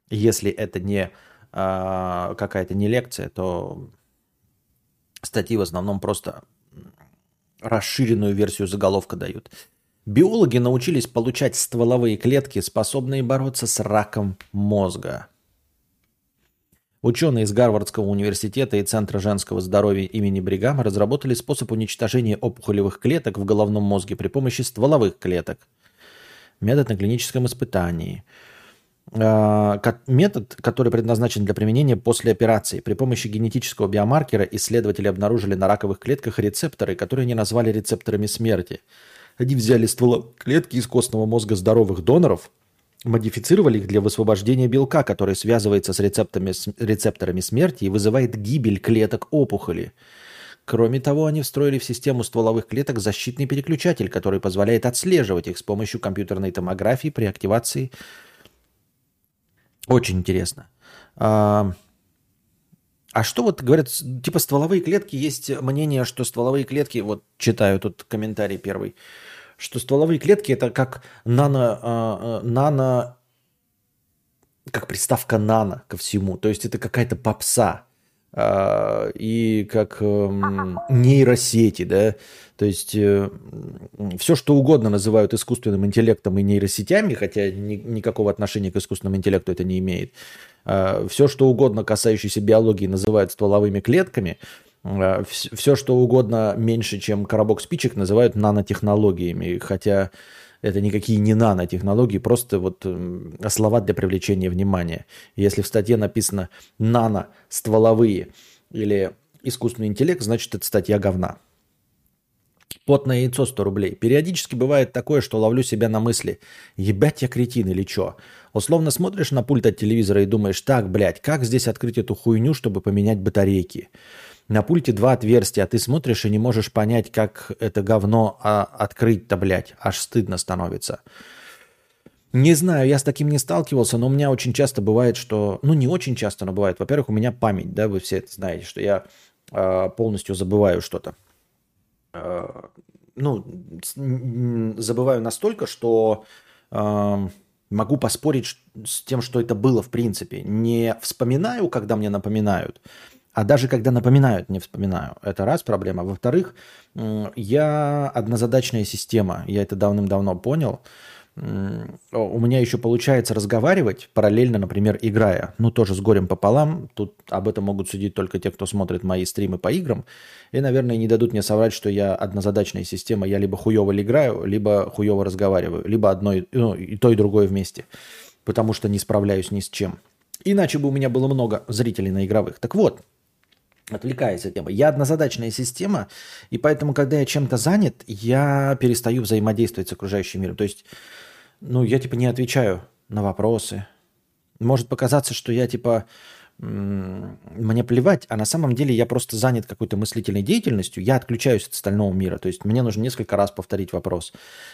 если это не а, какая-то не лекция, то статьи в основном просто расширенную версию заголовка дают. Биологи научились получать стволовые клетки, способные бороться с раком мозга. Ученые из Гарвардского университета и Центра женского здоровья имени Бригама разработали способ уничтожения опухолевых клеток в головном мозге при помощи стволовых клеток. Метод на клиническом испытании – а, метод, который предназначен для применения после операции. При помощи генетического биомаркера исследователи обнаружили на раковых клетках рецепторы, которые они назвали рецепторами смерти. Они взяли стволовые клетки из костного мозга здоровых доноров, модифицировали их для высвобождения белка, который связывается с рецепторами, рецепторами смерти и вызывает гибель клеток опухоли. Кроме того, они встроили в систему стволовых клеток защитный переключатель, который позволяет отслеживать их с помощью компьютерной томографии при активации очень интересно. А, а что вот говорят, типа стволовые клетки, есть мнение, что стволовые клетки, вот читаю тут комментарий первый, что стволовые клетки это как нано, а, нано, как приставка нано ко всему. То есть это какая-то попса. А, и как эм, нейросети, да, то есть э, все, что угодно называют искусственным интеллектом и нейросетями, хотя ни, никакого отношения к искусственному интеллекту это не имеет. Все, что угодно касающееся биологии, называют стволовыми клетками. А, все, что угодно меньше, чем коробок спичек, называют нанотехнологиями, хотя это никакие не нанотехнологии, просто вот слова для привлечения внимания. Если в статье написано «нано стволовые» или «искусственный интеллект», значит, это статья говна. Потное яйцо 100 рублей. Периодически бывает такое, что ловлю себя на мысли. Ебать я кретин или чё? Условно смотришь на пульт от телевизора и думаешь, так, блядь, как здесь открыть эту хуйню, чтобы поменять батарейки? На пульте два отверстия, а ты смотришь и не можешь понять, как это говно а, открыть-то, блядь. Аж стыдно становится. Не знаю, я с таким не сталкивался, но у меня очень часто бывает, что... Ну, не очень часто, но бывает. Во-первых, у меня память, да, вы все это знаете, что я э, полностью забываю что-то. Э, ну, забываю настолько, что э, могу поспорить с тем, что это было в принципе. Не вспоминаю, когда мне напоминают, а даже когда напоминают, не вспоминаю. Это раз проблема. Во-вторых, я однозадачная система. Я это давным-давно понял. У меня еще получается разговаривать параллельно, например, играя. Ну, тоже с горем пополам. Тут об этом могут судить только те, кто смотрит мои стримы по играм. И, наверное, не дадут мне соврать, что я однозадачная система. Я либо хуево играю, либо хуево разговариваю. Либо одно, ну, и то, и другое вместе. Потому что не справляюсь ни с чем. Иначе бы у меня было много зрителей на игровых. Так вот, отвлекаясь от темы. Я однозадачная система, и поэтому, когда я чем-то занят, я перестаю взаимодействовать с окружающим миром. То есть, ну, я типа не отвечаю на вопросы. Может показаться, что я типа мне плевать, а на самом деле я просто занят какой-то мыслительной деятельностью, я отключаюсь от остального мира. То есть мне нужно несколько раз повторить вопрос.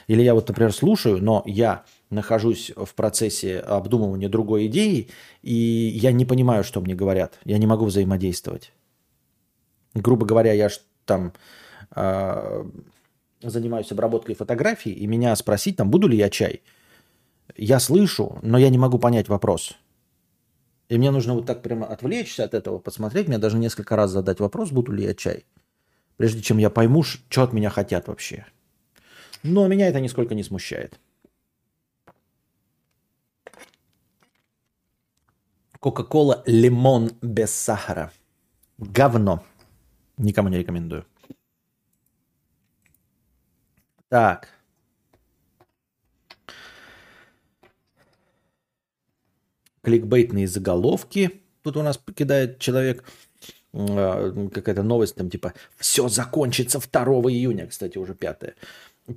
Или я вот, например, слушаю, но я нахожусь в процессе обдумывания другой идеи, и я не понимаю, что мне говорят. Я не могу взаимодействовать грубо говоря, я ж там э, занимаюсь обработкой фотографий, и меня спросить, там, буду ли я чай, я слышу, но я не могу понять вопрос. И мне нужно вот так прямо отвлечься от этого, посмотреть, мне даже несколько раз задать вопрос, буду ли я чай, прежде чем я пойму, что от меня хотят вообще. Но меня это нисколько не смущает. Кока-кола лимон без сахара. Говно. Никому не рекомендую. Так. Кликбейтные заголовки. Тут у нас покидает человек а, какая-то новость там типа «Все закончится 2 июня». Кстати, уже 5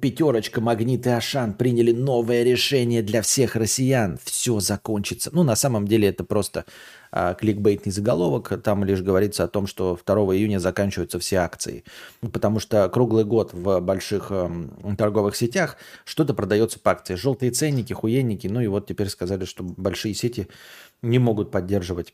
Пятерочка, Магнит и Ашан приняли новое решение для всех россиян. Все закончится. Ну, на самом деле это просто кликбейтный заголовок. Там лишь говорится о том, что 2 июня заканчиваются все акции. Потому что круглый год в больших э, торговых сетях что-то продается по акции. Желтые ценники, хуенники. Ну и вот теперь сказали, что большие сети не могут поддерживать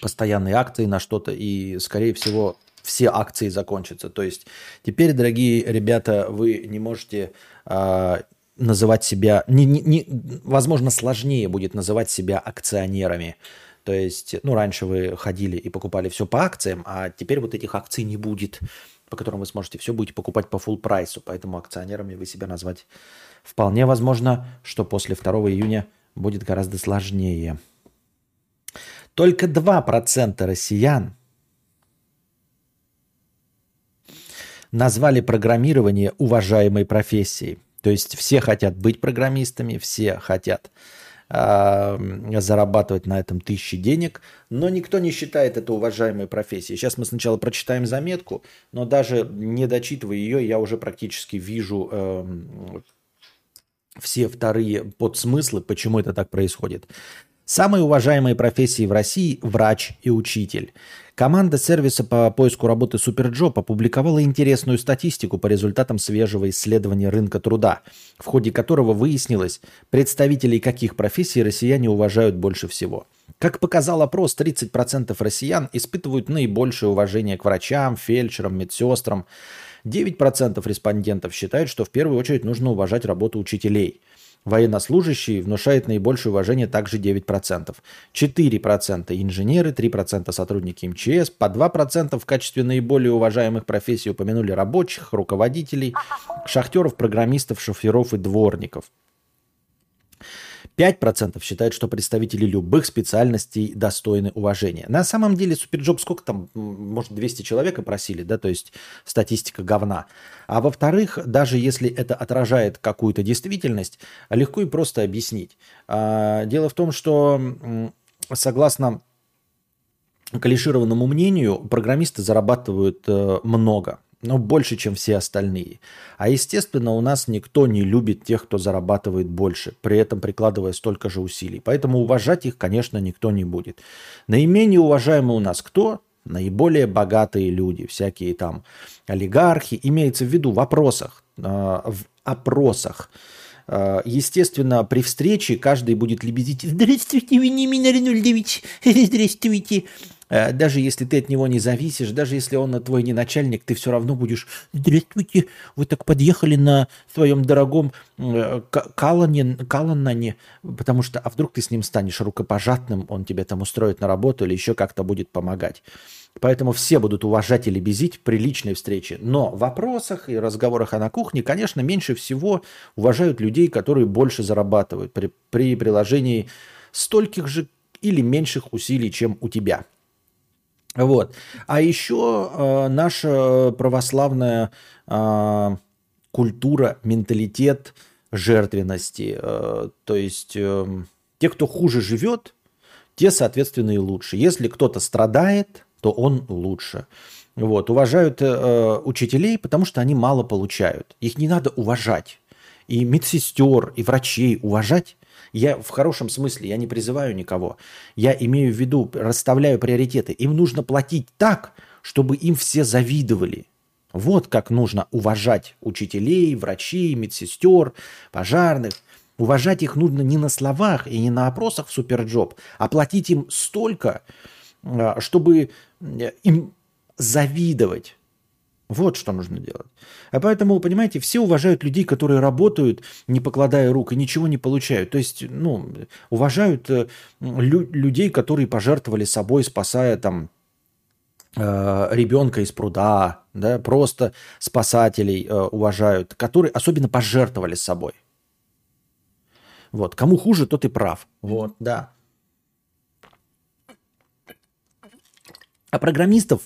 постоянные акции на что-то. И, скорее всего, все акции закончатся. То есть теперь, дорогие ребята, вы не можете э, называть себя, не, не, не, возможно, сложнее будет называть себя акционерами. То есть, ну, раньше вы ходили и покупали все по акциям, а теперь вот этих акций не будет, по которым вы сможете все будете покупать по full прайсу. Поэтому акционерами вы себя назвать вполне возможно, что после 2 июня будет гораздо сложнее. Только 2% россиян назвали программирование уважаемой профессией. То есть все хотят быть программистами, все хотят зарабатывать на этом тысячи денег, но никто не считает это уважаемой профессией. Сейчас мы сначала прочитаем заметку, но даже не дочитывая ее, я уже практически вижу э, все вторые подсмыслы, почему это так происходит. Самые уважаемые профессии в России – врач и учитель. Команда сервиса по поиску работы Superjob опубликовала интересную статистику по результатам свежего исследования рынка труда, в ходе которого выяснилось, представителей каких профессий россияне уважают больше всего. Как показал опрос, 30% россиян испытывают наибольшее уважение к врачам, фельдшерам, медсестрам. 9% респондентов считают, что в первую очередь нужно уважать работу учителей – Военнослужащие внушает наибольшее уважение также 9%. 4% инженеры, 3% сотрудники МЧС, по 2% в качестве наиболее уважаемых профессий упомянули рабочих, руководителей, шахтеров, программистов, шоферов и дворников – 5% считают, что представители любых специальностей достойны уважения. На самом деле Superjob сколько там, может 200 человек опросили, да, то есть статистика говна. А во-вторых, даже если это отражает какую-то действительность, легко и просто объяснить. А, дело в том, что согласно клишированному мнению, программисты зарабатывают э, много но больше, чем все остальные. А естественно, у нас никто не любит тех, кто зарабатывает больше, при этом прикладывая столько же усилий. Поэтому уважать их, конечно, никто не будет. Наименее уважаемые у нас кто? Наиболее богатые люди, всякие там олигархи, имеется в виду в вопросах, э, в опросах. Э, естественно, при встрече каждый будет лебезить «Здравствуйте, Венимин Арнольдович! Здравствуйте!» Э, даже если ты от него не зависишь, даже если он твой не начальник, ты все равно будешь «Здравствуйте, вы так подъехали на своем дорогом Калане, Каланане, потому что, а вдруг ты с ним станешь рукопожатным, он тебе там устроит на работу или еще как-то будет помогать». Поэтому все будут уважать или безить при личной встрече. Но в вопросах и разговорах о на кухне, конечно, меньше всего уважают людей, которые больше зарабатывают при, при приложении стольких же или меньших усилий, чем у тебя – вот. А еще э, наша православная э, культура, менталитет жертвенности. Э, то есть э, те, кто хуже живет, те, соответственно, и лучше. Если кто-то страдает, то он лучше. Вот. Уважают э, учителей, потому что они мало получают. Их не надо уважать. И медсестер, и врачей уважать я в хорошем смысле, я не призываю никого. Я имею в виду, расставляю приоритеты. Им нужно платить так, чтобы им все завидовали. Вот как нужно уважать учителей, врачей, медсестер, пожарных. Уважать их нужно не на словах и не на опросах в SuperJob, а платить им столько, а, чтобы им завидовать. Вот что нужно делать. А поэтому, понимаете, все уважают людей, которые работают, не покладая рук, и ничего не получают. То есть, ну, уважают э, лю- людей, которые пожертвовали собой, спасая там э, ребенка из пруда, да, просто спасателей э, уважают, которые особенно пожертвовали собой. Вот, кому хуже, тот и прав. Вот, да. А программистов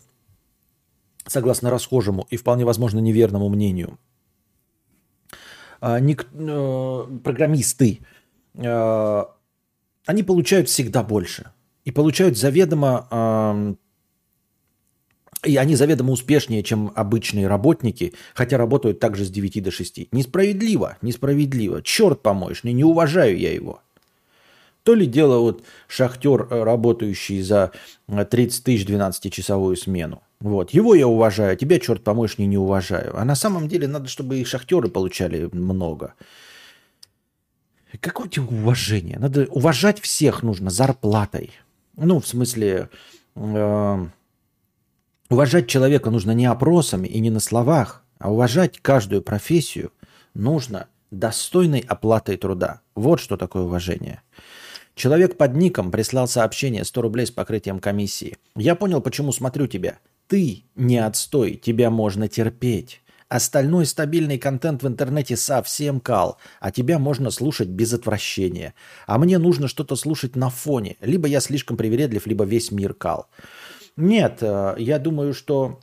согласно расхожему и вполне возможно неверному мнению, а, э, программисты, э, они получают всегда больше. И получают заведомо И они заведомо успешнее, чем обычные работники, хотя работают также с 9 до 6. Несправедливо, несправедливо. Черт помоешь, не, не уважаю я его. То ли дело вот шахтер, э, работающий за 30 тысяч 12-часовую смену. Вот. Его я уважаю, тебя, черт помоешь, не, не уважаю. А на самом деле надо, чтобы и шахтеры получали много. Какое тебе уважение? Надо уважать всех нужно зарплатой. Ну, в смысле, э, уважать человека нужно не опросами и не на словах, а уважать каждую профессию нужно достойной оплатой труда. Вот что такое уважение. Человек под ником прислал сообщение 100 рублей с покрытием комиссии. Я понял, почему смотрю тебя. Ты не отстой, тебя можно терпеть. Остальной стабильный контент в интернете совсем кал, а тебя можно слушать без отвращения. А мне нужно что-то слушать на фоне. Либо я слишком привередлив, либо весь мир кал. Нет, э, я думаю, что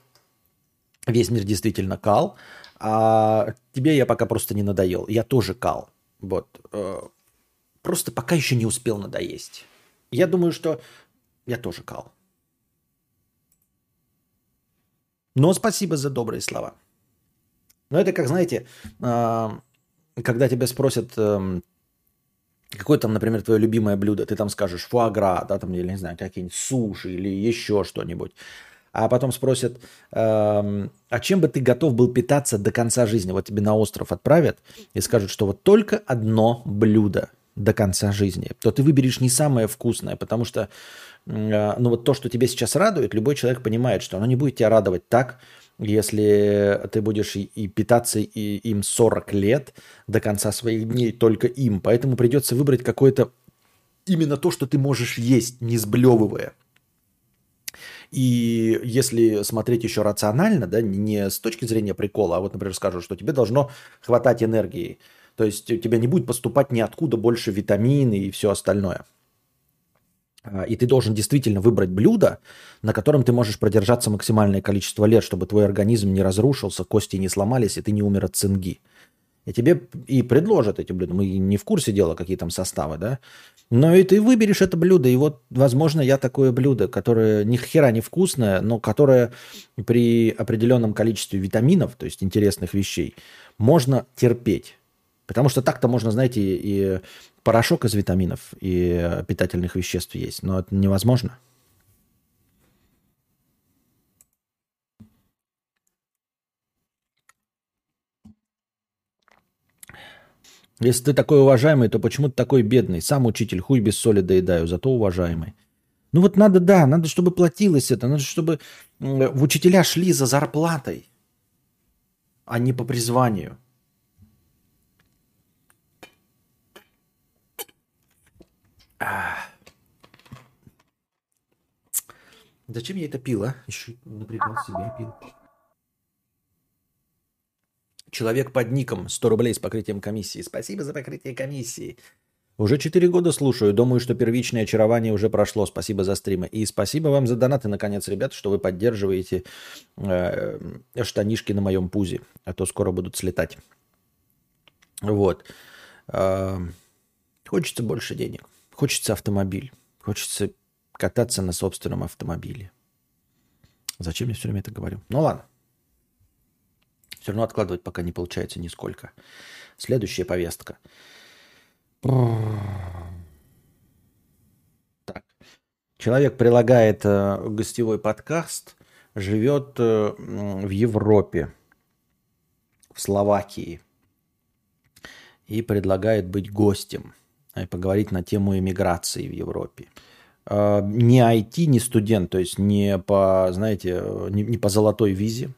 весь мир действительно кал, а тебе я пока просто не надоел. Я тоже кал. Вот. Э, просто пока еще не успел надоесть. Я думаю, что я тоже кал. Но спасибо за добрые слова. Но это как, знаете, а, когда тебя спросят, эм, какое там, например, твое любимое блюдо, ты там скажешь фуагра, да, там, или, не знаю, какие-нибудь суши или еще что-нибудь. А потом спросят, эм, а чем бы ты готов был питаться до конца жизни? Вот тебе на остров отправят и скажут, что вот только одно блюдо до конца жизни, то ты выберешь не самое вкусное, потому что ну вот то, что тебя сейчас радует, любой человек понимает, что оно не будет тебя радовать так, если ты будешь и питаться и им 40 лет до конца своих дней только им. Поэтому придется выбрать какое-то именно то, что ты можешь есть, не сблевывая. И если смотреть еще рационально, да, не с точки зрения прикола, а вот, например, скажут, что тебе должно хватать энергии. То есть у тебя не будет поступать ниоткуда больше витамины и все остальное – а, и ты должен действительно выбрать блюдо, на котором ты можешь продержаться максимальное количество лет, чтобы твой организм не разрушился, кости не сломались, и ты не умер от цинги. И тебе и предложат эти блюда. Мы не в курсе дела, какие там составы, да? Но и ты выберешь это блюдо. И вот, возможно, я такое блюдо, которое ни хера не вкусное, но которое при определенном количестве витаминов, то есть интересных вещей, можно терпеть. Потому что так-то можно, знаете, и порошок из витаминов и питательных веществ есть, но это невозможно. Если ты такой уважаемый, то почему ты такой бедный? Сам учитель, хуй без соли доедаю, зато уважаемый. Ну вот надо, да, надо, чтобы платилось это, надо, чтобы в учителя шли за зарплатой, а не по призванию. Зачем я это пил, а? Еще напрягал себя пил. Человек под ником 100 рублей с покрытием комиссии. Спасибо за покрытие комиссии. Уже 4 года слушаю. Думаю, что первичное очарование уже прошло. Спасибо за стримы. И спасибо вам за донаты, наконец, ребята, что вы поддерживаете э, штанишки на моем пузе. А то скоро будут слетать. Вот. Э, хочется больше денег. Хочется автомобиль. Хочется кататься на собственном автомобиле. Зачем я все время это говорю? Ну ладно. Все равно откладывать пока не получается нисколько. Следующая повестка. Так. Человек прилагает э, гостевой подкаст, живет э, в Европе, в Словакии, и предлагает быть гостем – и поговорить на тему иммиграции в Европе. А, не IT, не студент, то есть не по, знаете, не, не по золотой визе,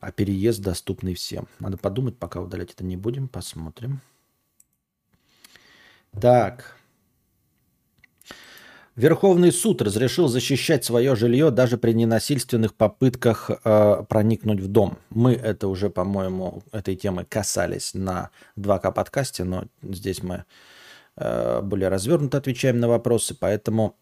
а переезд доступный всем. Надо подумать, пока удалять это не будем, посмотрим. Так. Верховный суд разрешил защищать свое жилье даже при ненасильственных попытках э, проникнуть в дом. Мы это уже, по-моему, этой темы касались на 2К подкасте, но здесь мы Э, более развернуто отвечаем на вопросы, поэтому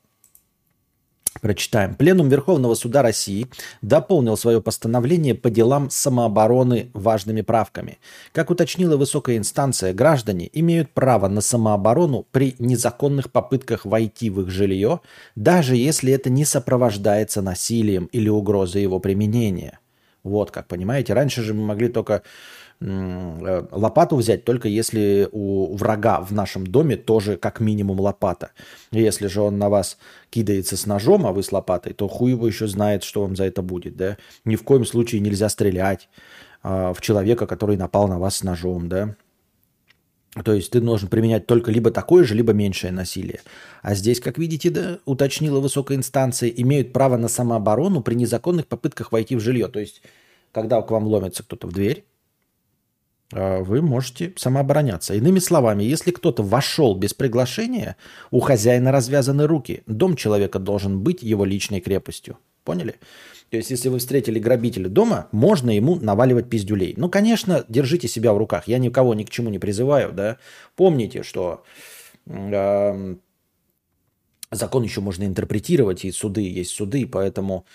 Прочитаем. Пленум Верховного Суда России дополнил свое постановление по делам самообороны важными правками. Как уточнила высокая инстанция, граждане имеют право на самооборону при незаконных попытках войти в их жилье, даже если это не сопровождается насилием или угрозой его применения. Вот как, понимаете? Раньше же мы могли только Э, лопату взять только если у врага в нашем доме тоже как минимум лопата. Если же он на вас кидается с ножом, а вы с лопатой, то хуй его еще знает, что вам за это будет. Да? Ни в коем случае нельзя стрелять э, в человека, который напал на вас с ножом. Да? То есть ты должен применять только либо такое же, либо меньшее насилие. А здесь, как видите, да, уточнила высокая инстанция, имеют право на самооборону при незаконных попытках войти в жилье. То есть, когда к вам ломится кто-то в дверь, а, вы можете самообороняться. Иными словами, если кто-то вошел без приглашения, у хозяина развязаны руки. Дом человека должен быть его личной крепостью. Поняли? То есть, если вы встретили грабителя дома, можно ему наваливать пиздюлей. Ну, конечно, держите себя в руках. Я никого ни к чему не призываю, да. Помните, что э, закон еще можно интерпретировать, и суды есть суды, поэтому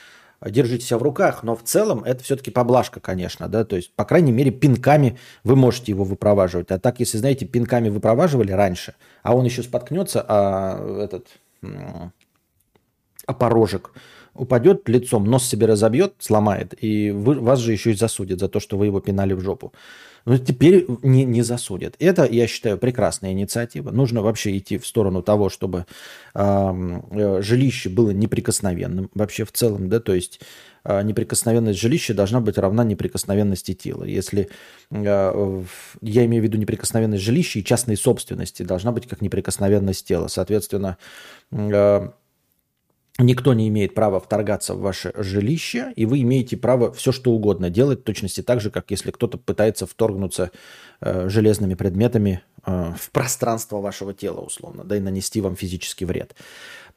держите себя в руках, но в целом это все-таки поблажка, конечно, да, то есть, по крайней мере, пинками вы можете его выпроваживать. А так, если, знаете, пинками выпроваживали раньше, а он еще споткнется, а этот, а порожек упадет лицом, нос себе разобьет, сломает, и вы, вас же еще и засудят за то, что вы его пинали в жопу. Но теперь не, не засудят. Это, я считаю, прекрасная инициатива. Нужно вообще идти в сторону того, чтобы э, жилище было неприкосновенным вообще в целом, да, то есть э, неприкосновенность жилища должна быть равна неприкосновенности тела. Если э, я имею в виду неприкосновенность жилища и частной собственности должна быть как неприкосновенность тела. Соответственно, э, Никто не имеет права вторгаться в ваше жилище, и вы имеете право все что угодно делать, в точности так же, как если кто-то пытается вторгнуться э, железными предметами э, в пространство вашего тела, условно, да и нанести вам физический вред.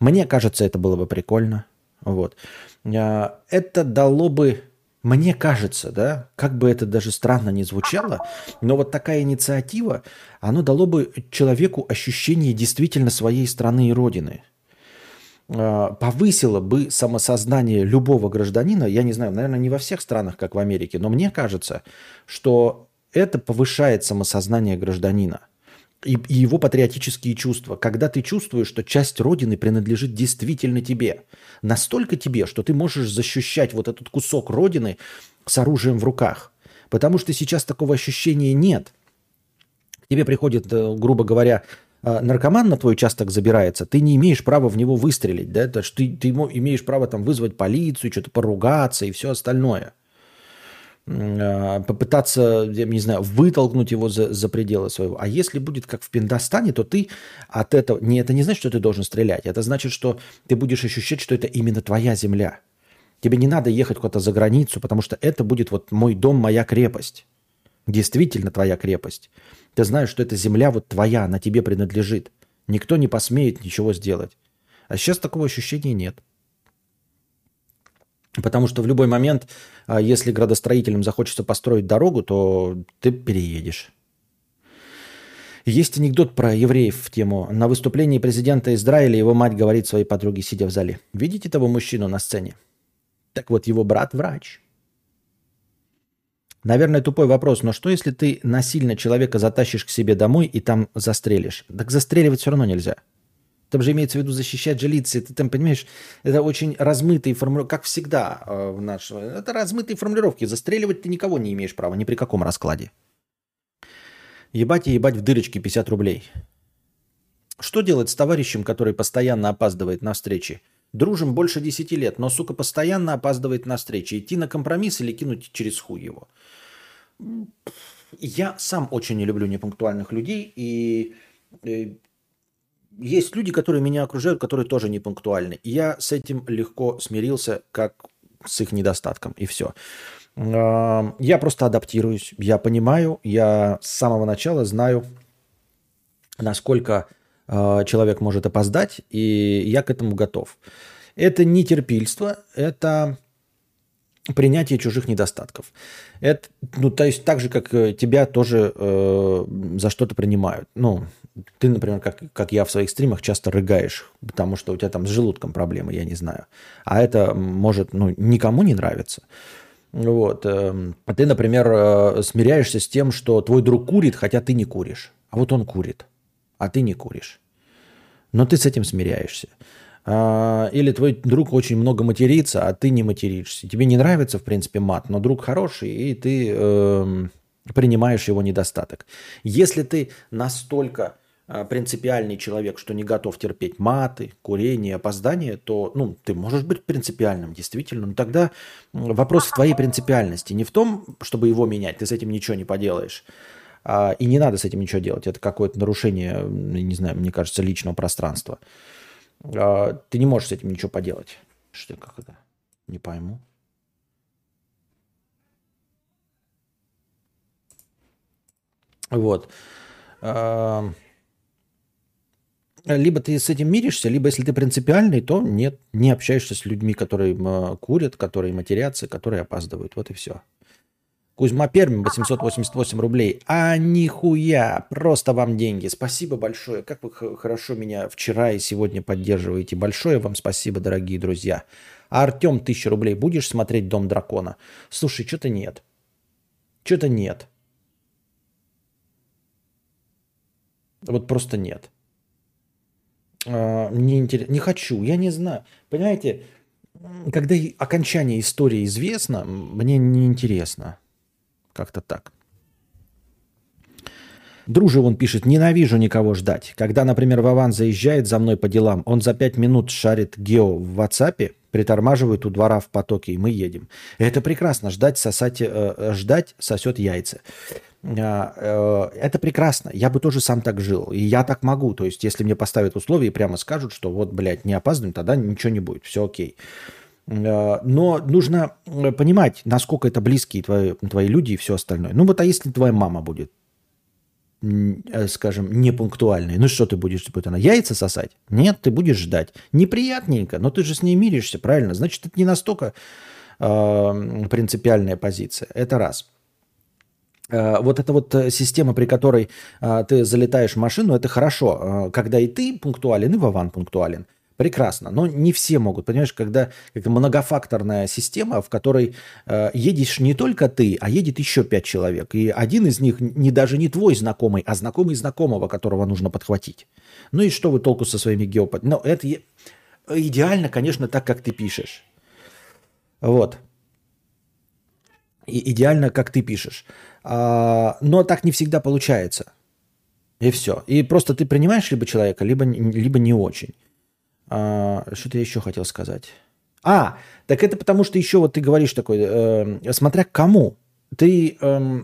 Мне кажется, это было бы прикольно. Вот. Э, это дало бы, мне кажется, да, как бы это даже странно не звучало, но вот такая инициатива, оно дало бы человеку ощущение действительно своей страны и родины – повысило бы самосознание любого гражданина, я не знаю, наверное, не во всех странах, как в Америке, но мне кажется, что это повышает самосознание гражданина и, и его патриотические чувства. Когда ты чувствуешь, что часть Родины принадлежит действительно тебе, настолько тебе, что ты можешь защищать вот этот кусок Родины с оружием в руках. Потому что сейчас такого ощущения нет. Тебе приходит, э, грубо говоря, наркоман на твой участок забирается, ты не имеешь права в него выстрелить, да, то есть ты, ты имеешь право там вызвать полицию, что-то поругаться и все остальное. А, попытаться, я не знаю, вытолкнуть его за, за пределы своего. А если будет как в Пиндостане, то ты от этого... Не, это не значит, что ты должен стрелять. Это значит, что ты будешь ощущать, что это именно твоя земля. Тебе не надо ехать куда-то за границу, потому что это будет вот мой дом, моя крепость. Действительно твоя крепость. Ты знаешь, что эта земля вот твоя, она тебе принадлежит. Никто не посмеет ничего сделать. А сейчас такого ощущения нет. Потому что в любой момент, а, если градостроителям захочется построить дорогу, то ты переедешь. Есть анекдот про евреев в тему. На выступлении президента Израиля его мать говорит своей подруге, сидя в зале. Видите того мужчину на сцене? Так вот, его брат врач. Наверное, тупой вопрос, но что если ты насильно человека затащишь к себе домой и там застрелишь? Так застреливать все равно нельзя. Там же имеется в виду защищать жилицы. Ты там, понимаешь, это очень размытые формулировки, как всегда э, в нашем... Это размытые формулировки. Застреливать ты никого не имеешь права, ни при каком раскладе. Ебать и ебать в дырочке 50 рублей. Что делать с товарищем, который постоянно опаздывает на встречи? Дружим больше 10 лет, но, сука, постоянно опаздывает на встречи. Идти на компромисс или кинуть через хуй его? Я сам очень не люблю непунктуальных людей, и э, есть люди, которые меня окружают, которые тоже не пунктуальны. я с этим легко смирился, как с их недостатком, и все. Я просто адаптируюсь, я понимаю, я с самого начала знаю, насколько а, человек может опоздать, и я к этому готов. Это не терпильство, это принятие чужих недостатков. Это, ну, то есть так же, как э, тебя тоже э, за что-то принимают. Ну, ты, например, как, как я в своих стримах часто рыгаешь, потому что у тебя там с желудком проблемы, я не знаю. А это может, ну, никому не нравится. Вот. Эм, а ты, например, э, смиряешься с тем, что твой друг курит, хотя ты не куришь. А вот он курит, а ты не куришь. Но ты с этим смиряешься. А, или твой друг очень много матерится, а ты не материшься. Тебе не нравится, в принципе, мат, но друг хороший, и ты э, принимаешь его недостаток. Если ты настолько э, принципиальный человек, что не готов терпеть маты, курение, опоздание, то ну, ты можешь быть принципиальным, действительно. Но тогда вопрос в твоей принципиальности. Не в том, чтобы его менять, ты с этим ничего не поделаешь. А, и не надо с этим ничего делать. Это какое-то нарушение, не знаю, мне кажется, личного пространства. А, ты не можешь с этим ничего поделать. Что как это? Не пойму. Вот. А, либо ты с этим миришься, либо если ты принципиальный, то нет, не общаешься с людьми, которые курят, которые матерятся, которые опаздывают. Вот и все. Кузьма Пермин, 888 рублей. А нихуя, просто вам деньги. Спасибо большое. Как вы хорошо меня вчера и сегодня поддерживаете. Большое вам спасибо, дорогие друзья. А Артем, 1000 рублей. Будешь смотреть «Дом дракона»? Слушай, что-то нет. Что-то нет. Вот просто нет. А, мне интересно. Не хочу, я не знаю. Понимаете, когда окончание истории известно, мне не интересно. Как-то так. Друже он пишет, ненавижу никого ждать. Когда, например, Вован заезжает за мной по делам, он за пять минут шарит гео в WhatsApp, притормаживает у двора в потоке, и мы едем. Это прекрасно. Ждать, сосать, э, ждать сосет яйца. Э, э, это прекрасно. Я бы тоже сам так жил. И я так могу. То есть, если мне поставят условия и прямо скажут, что вот, блядь, не опаздываем, тогда ничего не будет. Все окей. Э, но нужно э, понимать, насколько это близкие твои, твои люди и все остальное. Ну вот, а если твоя мама будет, э, скажем, непунктуальной, ну что ты будешь, будет она яйца сосать? Нет, ты будешь ждать. Неприятненько, но ты же с ней миришься, правильно? Значит, это не настолько э, принципиальная позиция. Это раз. вот эта вот система, при которой ты залетаешь в машину, это хорошо, когда и ты пунктуален, и Вован пунктуален – Прекрасно, но не все могут. Понимаешь, когда это многофакторная система, в которой э, едешь не только ты, а едет еще пять человек. И один из них не даже не твой знакомый, а знакомый знакомого, которого нужно подхватить. Ну и что вы толку со своими геопод... Но это идеально, конечно, так, как ты пишешь. Вот. И идеально, как ты пишешь. А, но так не всегда получается. И все. И просто ты принимаешь либо человека, либо, либо не очень. А, что-то я еще хотел сказать. А, так это потому, что еще вот ты говоришь такой, э, смотря кому. Ты э,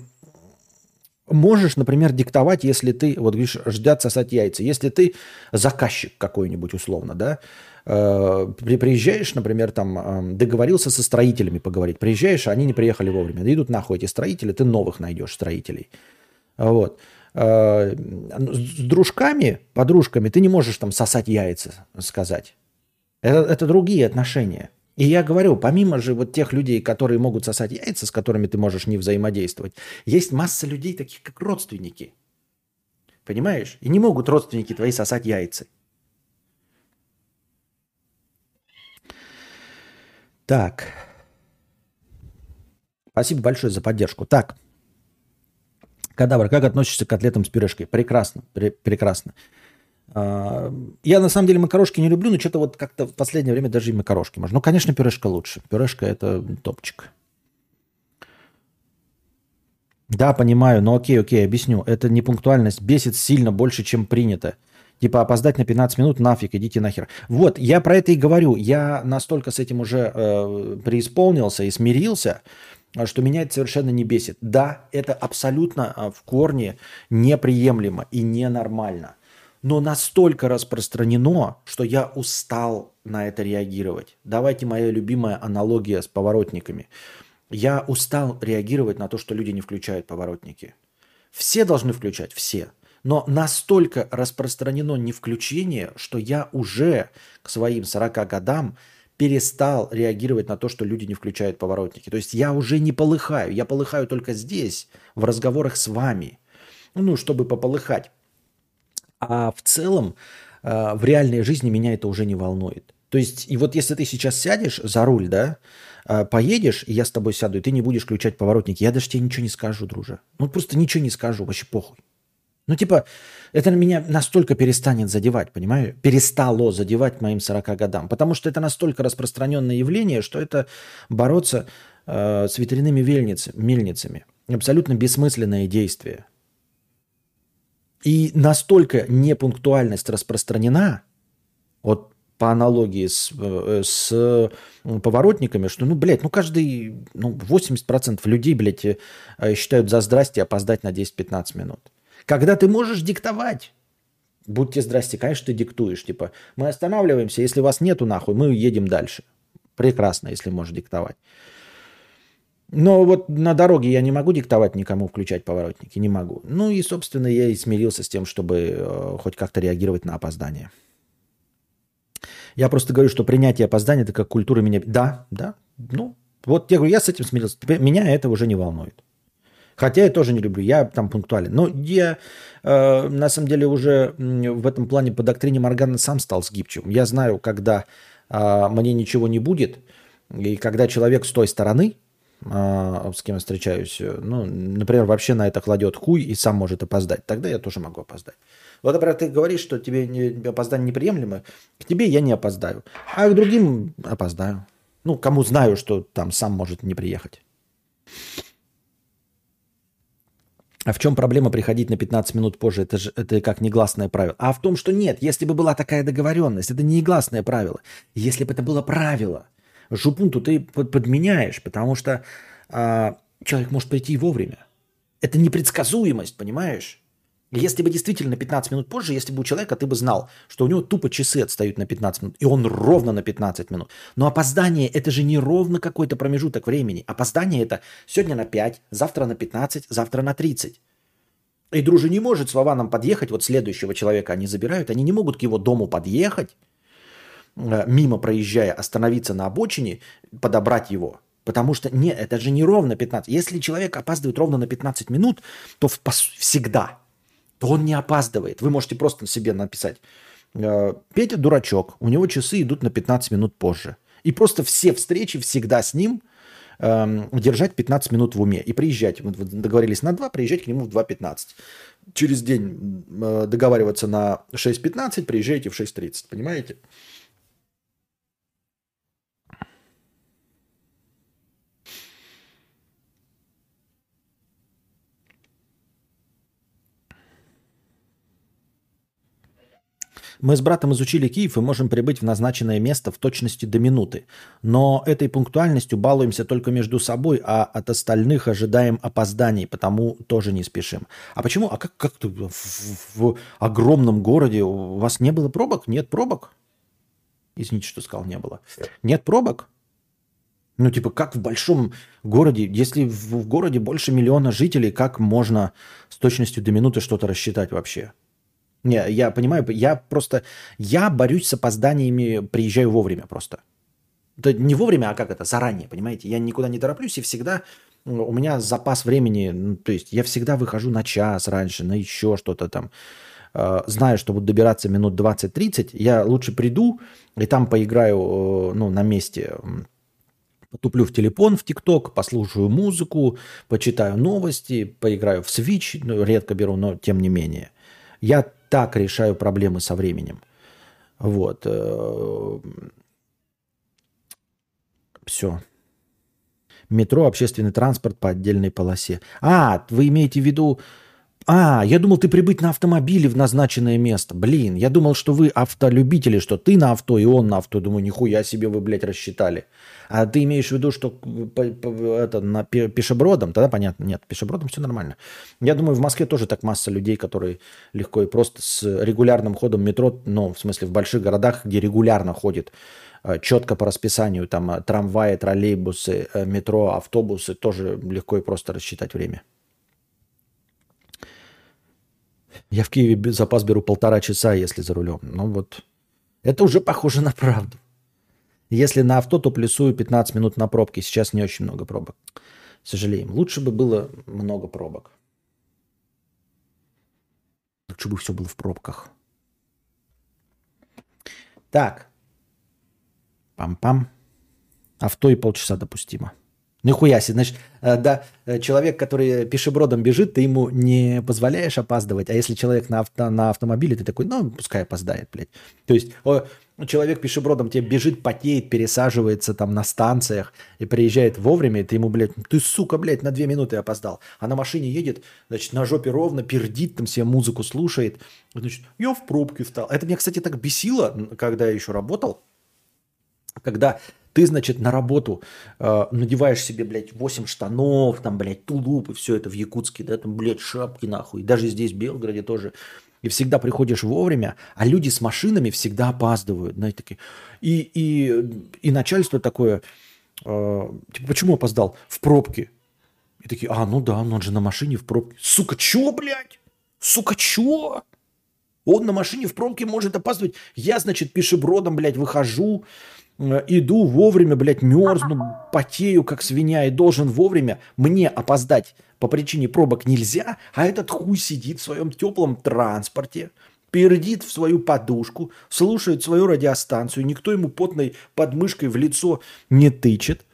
можешь, например, диктовать, если ты, вот говоришь, ждать сосать яйца. Если ты заказчик какой-нибудь условно, да, э, приезжаешь, например, там э, договорился со строителями поговорить, приезжаешь, а они не приехали вовремя, идут нахуй эти строители, ты новых найдешь строителей. Вот. Э, с дружками, подружками ты не можешь там сосать яйца, сказать. Это, это другие отношения. И я говорю, помимо же вот тех людей, которые могут сосать яйца, с которыми ты можешь не взаимодействовать, есть масса людей, таких как родственники. Понимаешь? И не могут родственники твои сосать яйца. Так. Спасибо большое за поддержку. Так. Кадавр, как относишься к котлетам с пюрешкой? Прекрасно, пре- прекрасно. А, я на самом деле макарошки не люблю, но что-то вот как-то в последнее время даже и макарошки можно. Ну, конечно, пюрешка лучше. Пюрешка это топчик. Да, понимаю, но окей, окей, объясню. Это непунктуальность бесит сильно больше, чем принято. Типа опоздать на 15 минут, нафиг, идите нахер. Вот, я про это и говорю. Я настолько с этим уже э, преисполнился и смирился, что меня это совершенно не бесит. Да, это абсолютно а, в корне неприемлемо и ненормально. Но настолько распространено, что я устал на это реагировать. Давайте моя любимая аналогия с поворотниками. Я устал реагировать на то, что люди не включают поворотники. Все должны включать, все. Но настолько распространено не включение, что я уже к своим 40 годам перестал реагировать на то, что люди не включают поворотники. То есть я уже не полыхаю. Я полыхаю только здесь, в разговорах с вами. Ну, чтобы пополыхать. А в целом, э, в реальной жизни меня это уже не волнует. То есть, и вот если ты сейчас сядешь за руль, да, э, поедешь, и я с тобой сяду, и ты не будешь включать поворотники, я даже тебе ничего не скажу, друже. Ну, просто ничего не скажу, вообще похуй. Ну, типа, это меня настолько перестанет задевать, понимаю? Перестало задевать моим 40 годам. Потому что это настолько распространенное явление, что это бороться э, с ветряными мельницами. Абсолютно бессмысленное действие. И настолько непунктуальность распространена, вот по аналогии с, э, с поворотниками, что, ну, блядь, ну, каждый, ну, 80% людей, блядь, э, считают за здрасте опоздать на 10-15 минут. Когда ты можешь диктовать. Будьте здрасте, конечно, ты диктуешь. Типа, мы останавливаемся, если вас нету нахуй, мы едем дальше. Прекрасно, если можешь диктовать. Но вот на дороге я не могу диктовать никому включать поворотники, не могу. Ну и, собственно, я и смирился с тем, чтобы э, хоть как-то реагировать на опоздание. Я просто говорю, что принятие опоздания – это как культура меня... Да, да, ну, вот я говорю, я с этим смирился. Меня это уже не волнует. Хотя я тоже не люблю, я там пунктуален. Но я э, на самом деле уже в этом плане по доктрине Моргана сам стал сгибчивым. Я знаю, когда э, мне ничего не будет, и когда человек с той стороны, э, с кем я встречаюсь, ну, например, вообще на это кладет хуй и сам может опоздать, тогда я тоже могу опоздать. Вот, например, ты говоришь, что тебе не, опоздание неприемлемо, к тебе я не опоздаю, а к другим опоздаю. Ну, кому знаю, что там сам может не приехать. А в чем проблема приходить на 15 минут позже? Это же это как негласное правило. А в том, что нет, если бы была такая договоренность, это не негласное правило. Если бы это было правило, жупунту ты подменяешь, потому что а, человек может прийти вовремя. Это непредсказуемость, понимаешь? Если бы действительно на 15 минут позже, если бы у человека ты бы знал, что у него тупо часы отстают на 15 минут, и он ровно на 15 минут. Но опоздание это же не ровно какой-то промежуток времени. Опоздание это сегодня на 5, завтра на 15, завтра на 30. И дружи не может с Вованом подъехать, вот следующего человека они забирают, они не могут к его дому подъехать, э, мимо проезжая, остановиться на обочине, подобрать его. Потому что не, это же не ровно 15. Если человек опаздывает ровно на 15 минут, то в, всегда – то он не опаздывает. Вы можете просто себе написать. «Э, Петя дурачок, у него часы идут на 15 минут позже. И просто все встречи всегда с ним э, держать 15 минут в уме и приезжать. Вы договорились на 2, приезжать к нему в 2.15. Через день э, договариваться на 6.15, приезжаете в 6.30. Понимаете? Мы с братом изучили Киев и можем прибыть в назначенное место в точности до минуты. Но этой пунктуальностью балуемся только между собой, а от остальных ожидаем опозданий, потому тоже не спешим. А почему? А как, как в, в, огромном городе у вас не было пробок? Нет пробок? Извините, что сказал, не было. Нет пробок? Ну, типа, как в большом городе, если в, в городе больше миллиона жителей, как можно с точностью до минуты что-то рассчитать вообще? Не, я понимаю, я просто, я борюсь с опозданиями, приезжаю вовремя просто. Это не вовремя, а как это, заранее, понимаете? Я никуда не тороплюсь, и всегда у меня запас времени, ну, то есть я всегда выхожу на час раньше, на еще что-то там. Э, знаю, что буду добираться минут 20-30, я лучше приду и там поиграю э, ну, на месте, потуплю в телефон, в ТикТок, послушаю музыку, почитаю новости, поиграю в Switch, ну, редко беру, но тем не менее. Я так решаю проблемы со временем. Вот. Э, Все. Метро, общественный транспорт по отдельной полосе. А, вы имеете в виду а, я думал, ты прибыть на автомобиле в назначенное место. Блин, я думал, что вы автолюбители, что ты на авто и он на авто. Думаю, нихуя себе вы, блядь, рассчитали. А ты имеешь в виду, что по, по, это, на пешебродом? Тогда понятно. Нет, пешебродом все нормально. Я думаю, в Москве тоже так масса людей, которые легко и просто с регулярным ходом метро, ну, в смысле, в больших городах, где регулярно ходит э, четко по расписанию, там э, трамваи, троллейбусы, э, метро, автобусы, тоже легко и просто рассчитать время. Я в Киеве запас беру полтора часа, если за рулем. Ну вот, это уже похоже на правду. Если на авто, то плюсую 15 минут на пробке. Сейчас не очень много пробок. Сожалеем. Лучше бы было много пробок. Лучше бы все было в пробках. Так. Пам-пам. Авто и полчаса допустимо. Нихуя себе, значит, э, да, э, человек, который пешебродом бежит, ты ему не позволяешь опаздывать, а если человек на, авто, на автомобиле, ты такой, ну, пускай опоздает, блядь. То есть о, человек пешебродом тебе бежит, потеет, пересаживается там на станциях и приезжает вовремя, и ты ему, блядь, ты, сука, блядь, на две минуты опоздал. А на машине едет, значит, на жопе ровно, пердит, там себе музыку слушает. Значит, я в пробке встал. Это меня, кстати, так бесило, когда я еще работал, когда ты, значит, на работу э, надеваешь себе, блядь, 8 штанов, там, блядь, тулуп и все это в Якутске, да, там, блядь, шапки нахуй. И даже здесь, в Белгороде тоже. И всегда приходишь вовремя, а люди с машинами всегда опаздывают, знаете, такие. И, и, и начальство такое, э, типа, почему опоздал? В пробке. И такие, а, ну да, он же на машине в пробке. Сука, чё, блядь? Сука, чё? Он на машине в пробке может опаздывать. Я, значит, пешебродом, блядь, выхожу, иду вовремя, блядь, мерзну, потею, как свинья, и должен вовремя. Мне опоздать по причине пробок нельзя, а этот хуй сидит в своем теплом транспорте, пердит в свою подушку, слушает свою радиостанцию, никто ему потной подмышкой в лицо не тычет.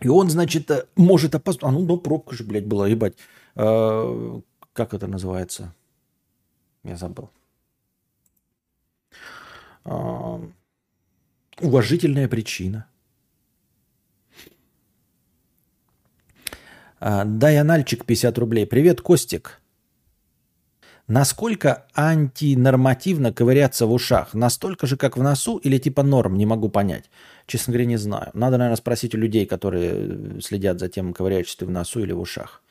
И он, значит, э, может опоздать. А ну, ну, пробка же, блядь, была, ебать. Э, как это называется? Я забыл. Э, уважительная причина. А, дай анальчик 50 рублей. Привет, Костик. Насколько антинормативно ковыряться в ушах? Настолько же, как в носу или типа норм? Не могу понять. Честно говоря, не знаю. Надо, наверное, спросить у людей, которые следят за тем, ковыряешься ты в носу или в ушах.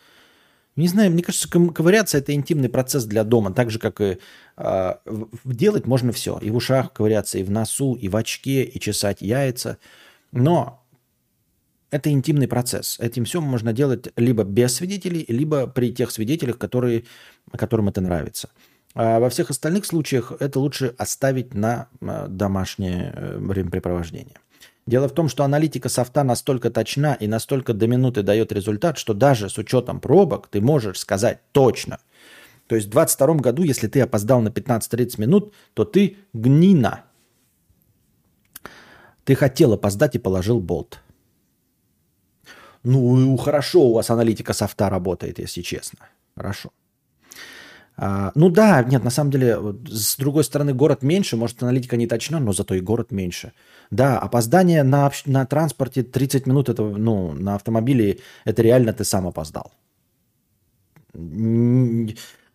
Не знаю, мне кажется, ковыряться это интимный процесс для дома, так же, как и э, делать можно все. И в ушах ковыряться, и в носу, и в очке, и чесать яйца. Но это интимный процесс. Этим все можно делать либо без свидетелей, либо при тех свидетелях, которые, которым это нравится. А во всех остальных случаях это лучше оставить на а, домашнее э, времяпрепровождение. Дело в том, что аналитика софта настолько точна и настолько до минуты дает результат, что даже с учетом пробок ты можешь сказать точно. То есть в 2022 году, если ты опоздал на 15-30 минут, то ты гнина. Ты хотел опоздать и положил болт. Ну, хорошо у вас аналитика софта работает, если честно. Хорошо. А, ну да, нет, на самом деле, с другой стороны, город меньше, может, аналитика не точна, но зато и город меньше. Да, опоздание на, на транспорте 30 минут, это, ну, на автомобиле, это реально ты сам опоздал.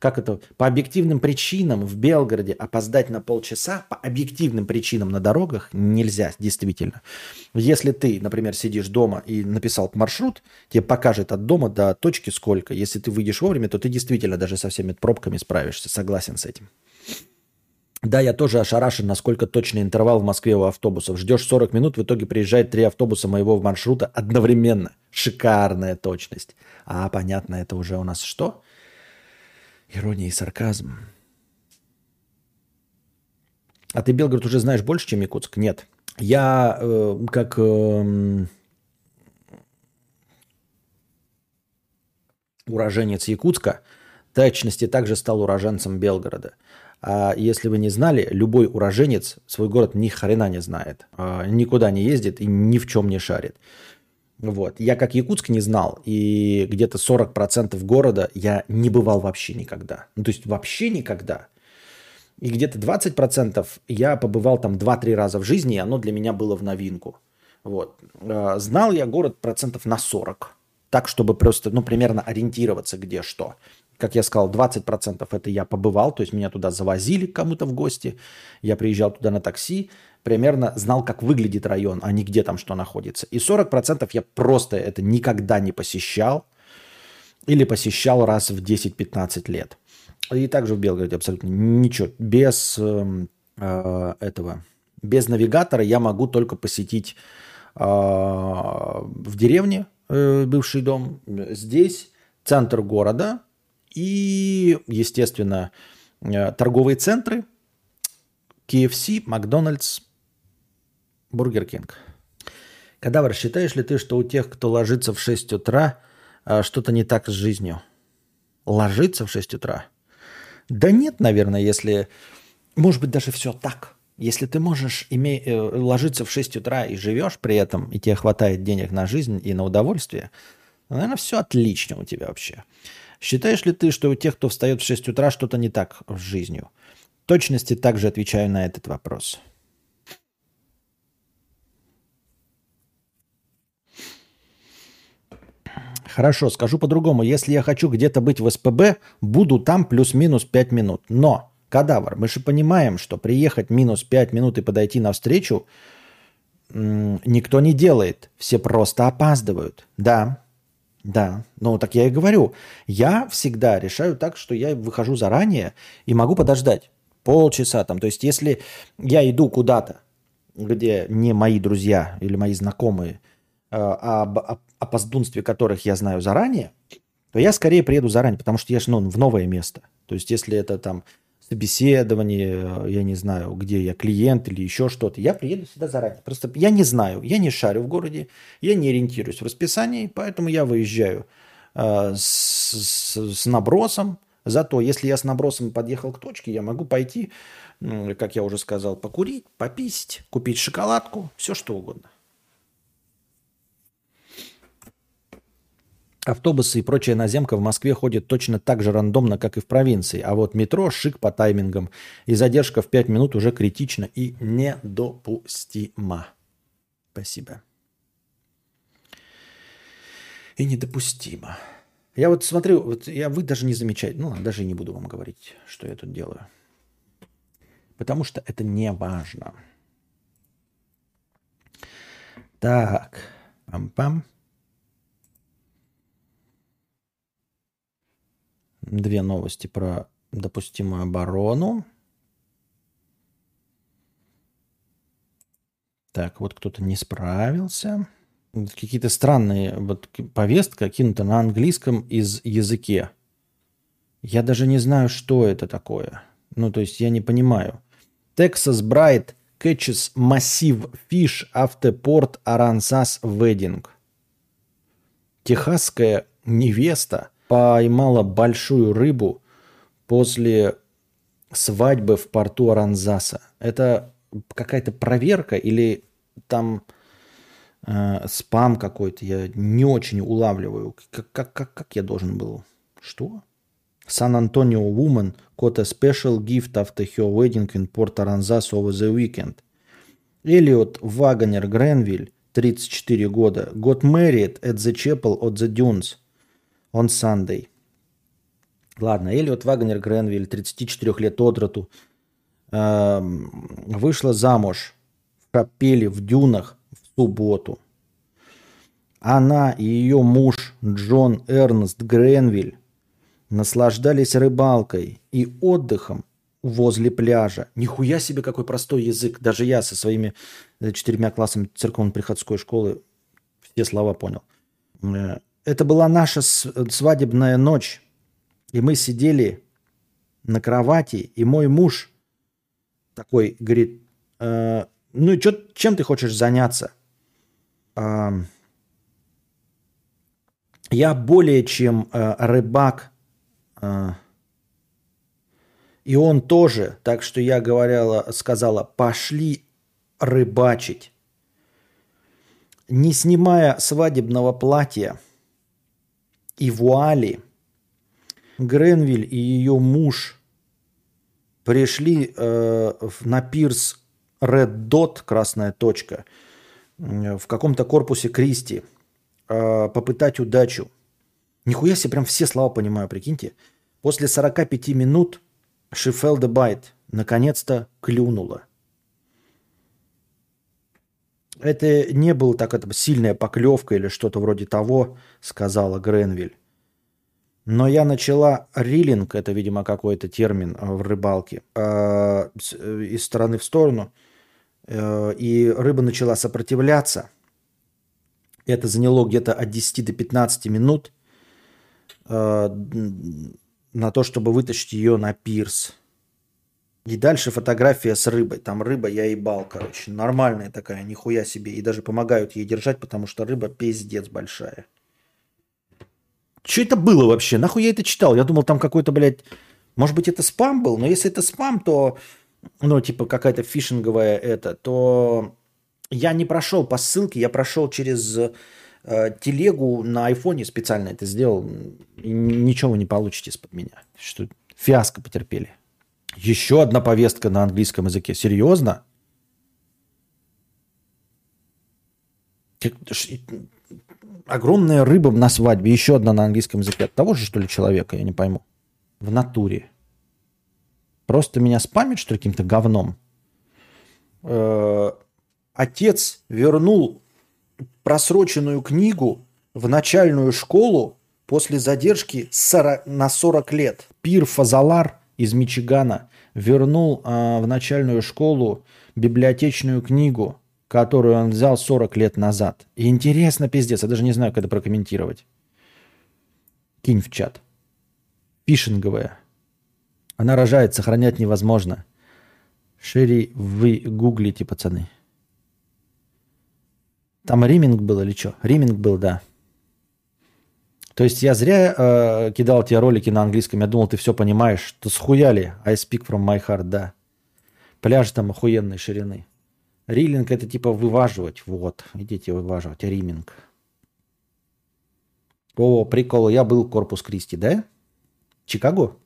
Как это? По объективным причинам в Белгороде опоздать на полчаса, по объективным причинам на дорогах нельзя, действительно. Если ты, например, сидишь дома и написал маршрут, тебе покажет от дома до точки сколько. Если ты выйдешь вовремя, то ты действительно даже со всеми пробками справишься. Согласен с этим. Да, я тоже ошарашен, насколько точный интервал в Москве у автобусов. Ждешь 40 минут, в итоге приезжает три автобуса моего маршрута одновременно. Шикарная точность. А, понятно, это уже у нас что? Ирония и сарказм. А ты Белгород уже знаешь больше, чем Якутск? Нет. Я э, как э, уроженец Якутска, точности также стал уроженцем Белгорода. А если вы не знали, любой уроженец свой город ни хрена не знает, а, никуда не ездит и ни в чем не шарит. Вот. Я как Якутск не знал, и где-то 40% города я не бывал вообще никогда. Ну, то есть вообще никогда. И где-то 20% я побывал там 2-3 раза в жизни, и оно для меня было в новинку. Вот. А, знал я город процентов на 40. Так, чтобы просто, ну, примерно ориентироваться, где что как я сказал, 20% это я побывал, то есть меня туда завозили кому-то в гости, я приезжал туда на такси, примерно знал, как выглядит район, а не где там что находится. И 40% я просто это никогда не посещал или посещал раз в 10-15 лет. И также в Белгороде абсолютно ничего. Без э, э, этого, без навигатора я могу только посетить э, в деревне э, бывший дом. Здесь центр города, и, естественно, э, торговые центры, KFC, Макдональдс, Бургер Кинг. Кадавр, считаешь ли ты, что у тех, кто ложится в 6 утра, а, что-то не так с жизнью? Ложиться в 6 утра? Да нет, наверное, если... Может быть, даже все так. Если ты можешь име... Э, ложиться в 6 утра и живешь при этом, и тебе хватает денег на жизнь и на удовольствие, наверное, все отлично у тебя вообще. Считаешь ли ты, что у тех, кто встает в 6 утра, что-то не так с жизнью? В точности также отвечаю на этот вопрос. Хорошо, скажу по-другому. Если я хочу где-то быть в СПБ, буду там плюс-минус 5 минут. Но, кадавр, мы же понимаем, что приехать минус 5 минут и подойти навстречу никто не делает. Все просто опаздывают. Да, да. Ну, так я и говорю. Я всегда решаю так, что я выхожу заранее и могу подождать полчаса там. То есть, если я иду куда-то, где не мои друзья или мои знакомые, а, об опоздунстве которых я знаю заранее, то я скорее приеду заранее, потому что я же ну, в новое место. То есть если это там собеседование, я не знаю, где я клиент или еще что-то, я приеду сюда заранее. Просто я не знаю, я не шарю в городе, я не ориентируюсь в расписании, поэтому я выезжаю э, с, с, набросом. Зато если я с набросом подъехал к точке, я могу пойти, как я уже сказал, покурить, пописить, купить шоколадку, все что угодно. Автобусы и прочая наземка в Москве ходят точно так же рандомно, как и в провинции. А вот метро шик по таймингам. И задержка в 5 минут уже критична и недопустима. Спасибо. И недопустимо. Я вот смотрю, вот я, вы даже не замечаете, ну, даже не буду вам говорить, что я тут делаю. Потому что это не важно. Так, пам-пам. Две новости про допустимую оборону. Так, вот кто-то не справился. Какие-то странные вот повестка кинута на английском из языке. Я даже не знаю, что это такое. Ну, то есть я не понимаю. Texas Bright catches massive fish after port Aransas wedding. Техасская невеста – поймала большую рыбу после свадьбы в порту Аранзаса. Это какая-то проверка или там э, спам какой-то? Я не очень улавливаю. Как, как, как, как я должен был? Что? Сан-Антонио woman got a special gift after her wedding in Port Aransas over the weekend. Элliot Вагонер Гренвиль, 34 года, got married at the chapel of the Dunes – on Sunday. Ладно, Элliot Вагнер Гренвиль, 34 лет от роду, э, вышла замуж в капеле в дюнах в субботу. Она и ее муж Джон Эрнст Гренвиль наслаждались рыбалкой и отдыхом возле пляжа. Нихуя себе какой простой язык. Даже я со своими э, четырьмя классами церковно-приходской школы все слова понял. Это была наша свадебная ночь. И мы сидели на кровати, и мой муж такой говорит, э, ну и чё, чем ты хочешь заняться? Э, я более чем э, рыбак, э, и он тоже, так что я говорила, сказала, пошли рыбачить. Не снимая свадебного платья, и вуали. Гренвиль и ее муж пришли э, на пирс Red Dot, красная точка, в каком-то корпусе Кристи, э, попытать удачу. Нихуя себе, прям все слова понимаю, прикиньте. После 45 минут Шифелда Байт наконец-то клюнула. Это не было так это сильная поклевка или что-то вроде того, сказала Гренвиль. Но я начала рилинг, это, видимо, какой-то термин э, в рыбалке, э, э, из стороны в сторону, и рыба начала сопротивляться. Это заняло где-то от 10 до 15 минут на то, чтобы вытащить ее на пирс. И дальше фотография с рыбой. Там рыба я ебал, короче. Нормальная такая, нихуя себе. И даже помогают ей держать, потому что рыба пиздец большая. Что это было вообще? Нахуй я это читал? Я думал, там какой-то, блядь... Может быть, это спам был? Но если это спам, то... Ну, типа какая-то фишинговая это, то я не прошел по ссылке, я прошел через э, телегу на айфоне специально это сделал. И ничего вы не получите из-под меня. Что фиаско потерпели. Еще одна повестка на английском языке. Серьезно? Огромная рыба на свадьбе. Еще одна на английском языке. От того же, что ли, человека? Я не пойму. В натуре. Просто меня спамит, что каким-то говном? Э, отец вернул просроченную книгу в начальную школу после задержки на 40 лет. Пир Фазалар из Мичигана вернул э, в начальную школу библиотечную книгу, которую он взял 40 лет назад. И интересно, пиздец, я даже не знаю, как это прокомментировать. Кинь в чат. Пишинговая. Она рожает, сохранять невозможно. Шире вы гуглите, пацаны. Там риминг был или что? Риминг был, да. То есть я зря э, кидал тебе ролики на английском, я думал, ты все понимаешь. Что схуяли? I speak from my heart, да. Пляж там охуенной ширины. Рилинг это типа вываживать. Вот, идите вываживать. Риминг. О, прикол, я был в Корпус Кристи, да? Чикаго?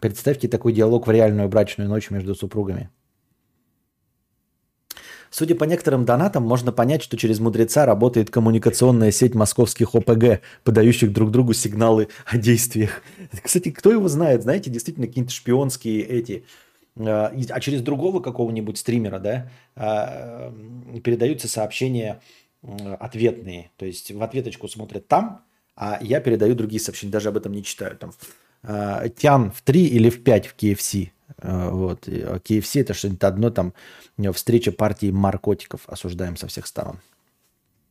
Представьте такой диалог в реальную брачную ночь между супругами. Судя по некоторым донатам, можно понять, что через мудреца работает коммуникационная сеть московских ОПГ, подающих друг другу сигналы о действиях. Кстати, кто его знает? Знаете, действительно какие-то шпионские эти... А, а через другого какого-нибудь стримера, да, а, передаются сообщения ответные. То есть в ответочку смотрят там, а я передаю другие сообщения, даже об этом не читаю. Там а, Тян в 3 или в 5 в KFC. Э, вот. KFC это что-нибудь одно, там встреча партии наркотиков осуждаем со всех сторон.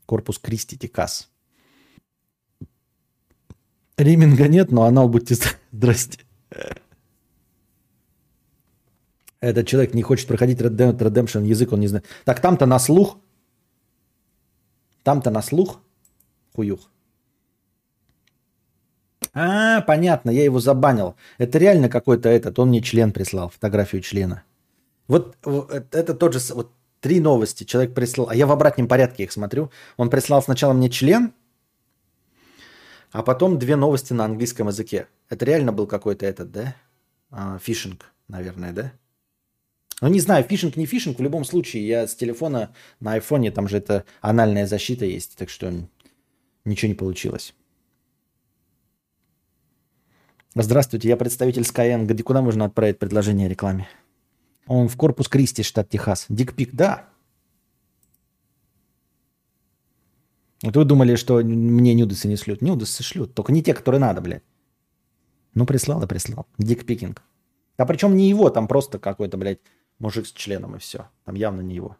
Корпус Кристи Тикас. Риминга нет, но анал будьте здрасте. Этот человек не хочет проходить Red Dead Redemption, язык он не знает. Так там-то на слух. Там-то на слух. Хуюх. А, понятно, я его забанил. Это реально какой-то этот, он мне член прислал, фотографию члена. Вот это тот же, вот три новости человек прислал, а я в обратном порядке их смотрю. Он прислал сначала мне член, а потом две новости на английском языке. Это реально был какой-то этот, да? А, фишинг, наверное, да? Ну, не знаю, фишинг, не фишинг, в любом случае, я с телефона на айфоне, там же это анальная защита есть, так что ничего не получилось. Здравствуйте, я представитель Skyeng. Где куда можно отправить предложение о рекламе? Он в корпус Кристи, штат Техас. Дикпик, да. Вот вы думали, что мне нюдесы не шлют. Нюдесы шлют, только не те, которые надо, блядь. Ну, прислал и прислал. Дикпикинг. А причем не его, там просто какой-то, блядь, мужик с членом и все. Там явно не его.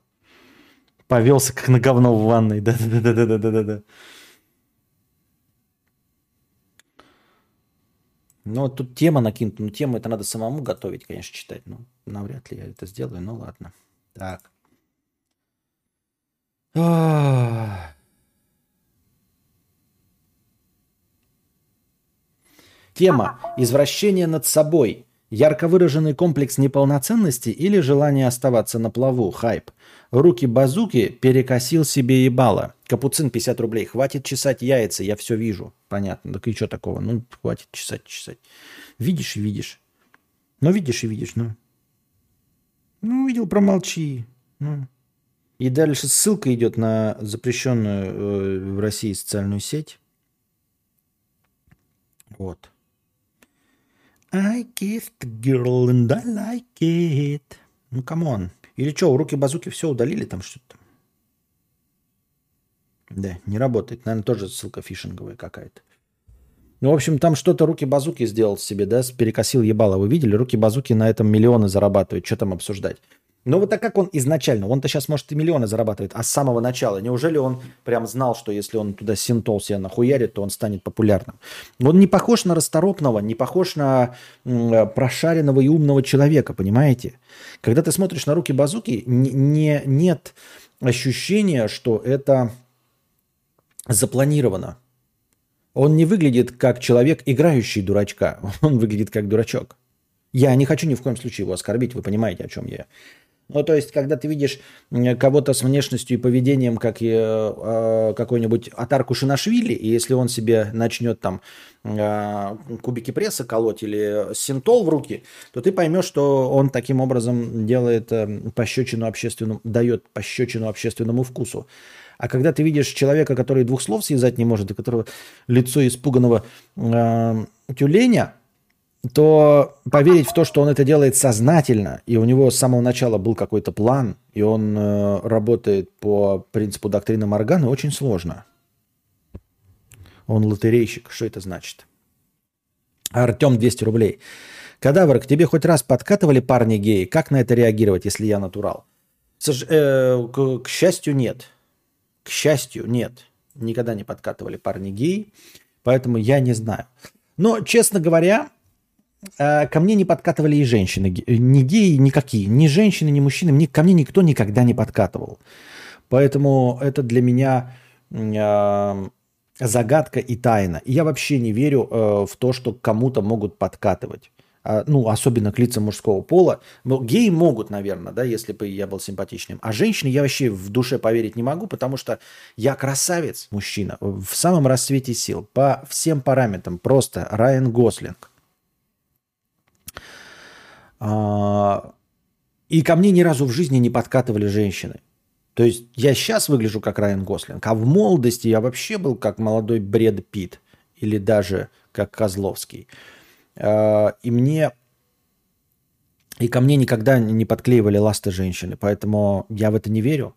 Повелся, как на говно в ванной. Да-да-да-да-да-да. Ну, тут тема накинута. Ну, тему это надо самому готовить, конечно, читать. Ну, навряд ли я это сделаю. Ну, ладно. Так. Тема «Извращение над собой». Ярко выраженный комплекс неполноценности или желание оставаться на плаву? Хайп. Руки базуки перекосил себе ебало. Капуцин 50 рублей. Хватит чесать яйца, я все вижу. Понятно. Так и что такого? Ну, хватит чесать, чесать. Видишь и видишь. Ну, видишь и видишь, ну. Ну, видел, промолчи. Ну. И дальше ссылка идет на запрещенную э, в России социальную сеть. Вот. I kissed the girl and I like it. Ну, come on. Или что, у руки базуки все удалили там что-то? Да, не работает. Наверное, тоже ссылка фишинговая какая-то. Ну, в общем, там что-то руки-базуки сделал себе, да, перекосил ебало. Вы видели? Руки-базуки на этом миллионы зарабатывают. Что там обсуждать? Ну вот так как он изначально, он-то сейчас может и миллионы зарабатывает, а с самого начала, неужели он прям знал, что если он туда синтол себе нахуярит, то он станет популярным? Он не похож на расторопного, не похож на прошаренного и умного человека, понимаете? Когда ты смотришь на руки базуки, не, не, нет ощущения, что это запланировано. Он не выглядит как человек, играющий дурачка. Он выглядит как дурачок. Я не хочу ни в коем случае его оскорбить, вы понимаете, о чем я. Ну, то есть, когда ты видишь кого-то с внешностью и поведением, как и, э, какой-нибудь Атар Кушинашвили, и если он себе начнет там э, кубики пресса колоть или синтол в руки, то ты поймешь, что он таким образом делает э, пощечину общественному, дает пощечину общественному вкусу. А когда ты видишь человека, который двух слов связать не может, и которого лицо испуганного э, тюленя, то поверить в то, что он это делает сознательно, и у него с самого начала был какой-то план, и он э, работает по принципу доктрины Моргана, очень сложно. Он лотерейщик. Что это значит? Артем 200 рублей. Кадавр, к тебе хоть раз подкатывали парни геи? Как на это реагировать, если я натурал? Сож... Э, к, к счастью, нет. К счастью, нет. Никогда не подкатывали парни геи, поэтому я не знаю. Но, честно говоря, а, ко мне не подкатывали и женщины, э, ни геи никакие, ни женщины, ни мужчины, ко мне никто никогда не подкатывал. Поэтому это для меня э, загадка и тайна. Я вообще не верю э, в то, что кому-то могут подкатывать. А, ну, особенно к лицам мужского пола. Геи могут, наверное, да, если бы я был симпатичным. А женщины я вообще в душе поверить не могу, потому что я красавец, мужчина, в самом расцвете сил, по всем параметрам, просто Райан Гослинг. А, и ко мне ни разу в жизни не подкатывали женщины. То есть я сейчас выгляжу как Райан Гослинг, а в молодости я вообще был как молодой Бред Питт или даже как Козловский. А, и мне и ко мне никогда не подклеивали ласты женщины, поэтому я в это не верю.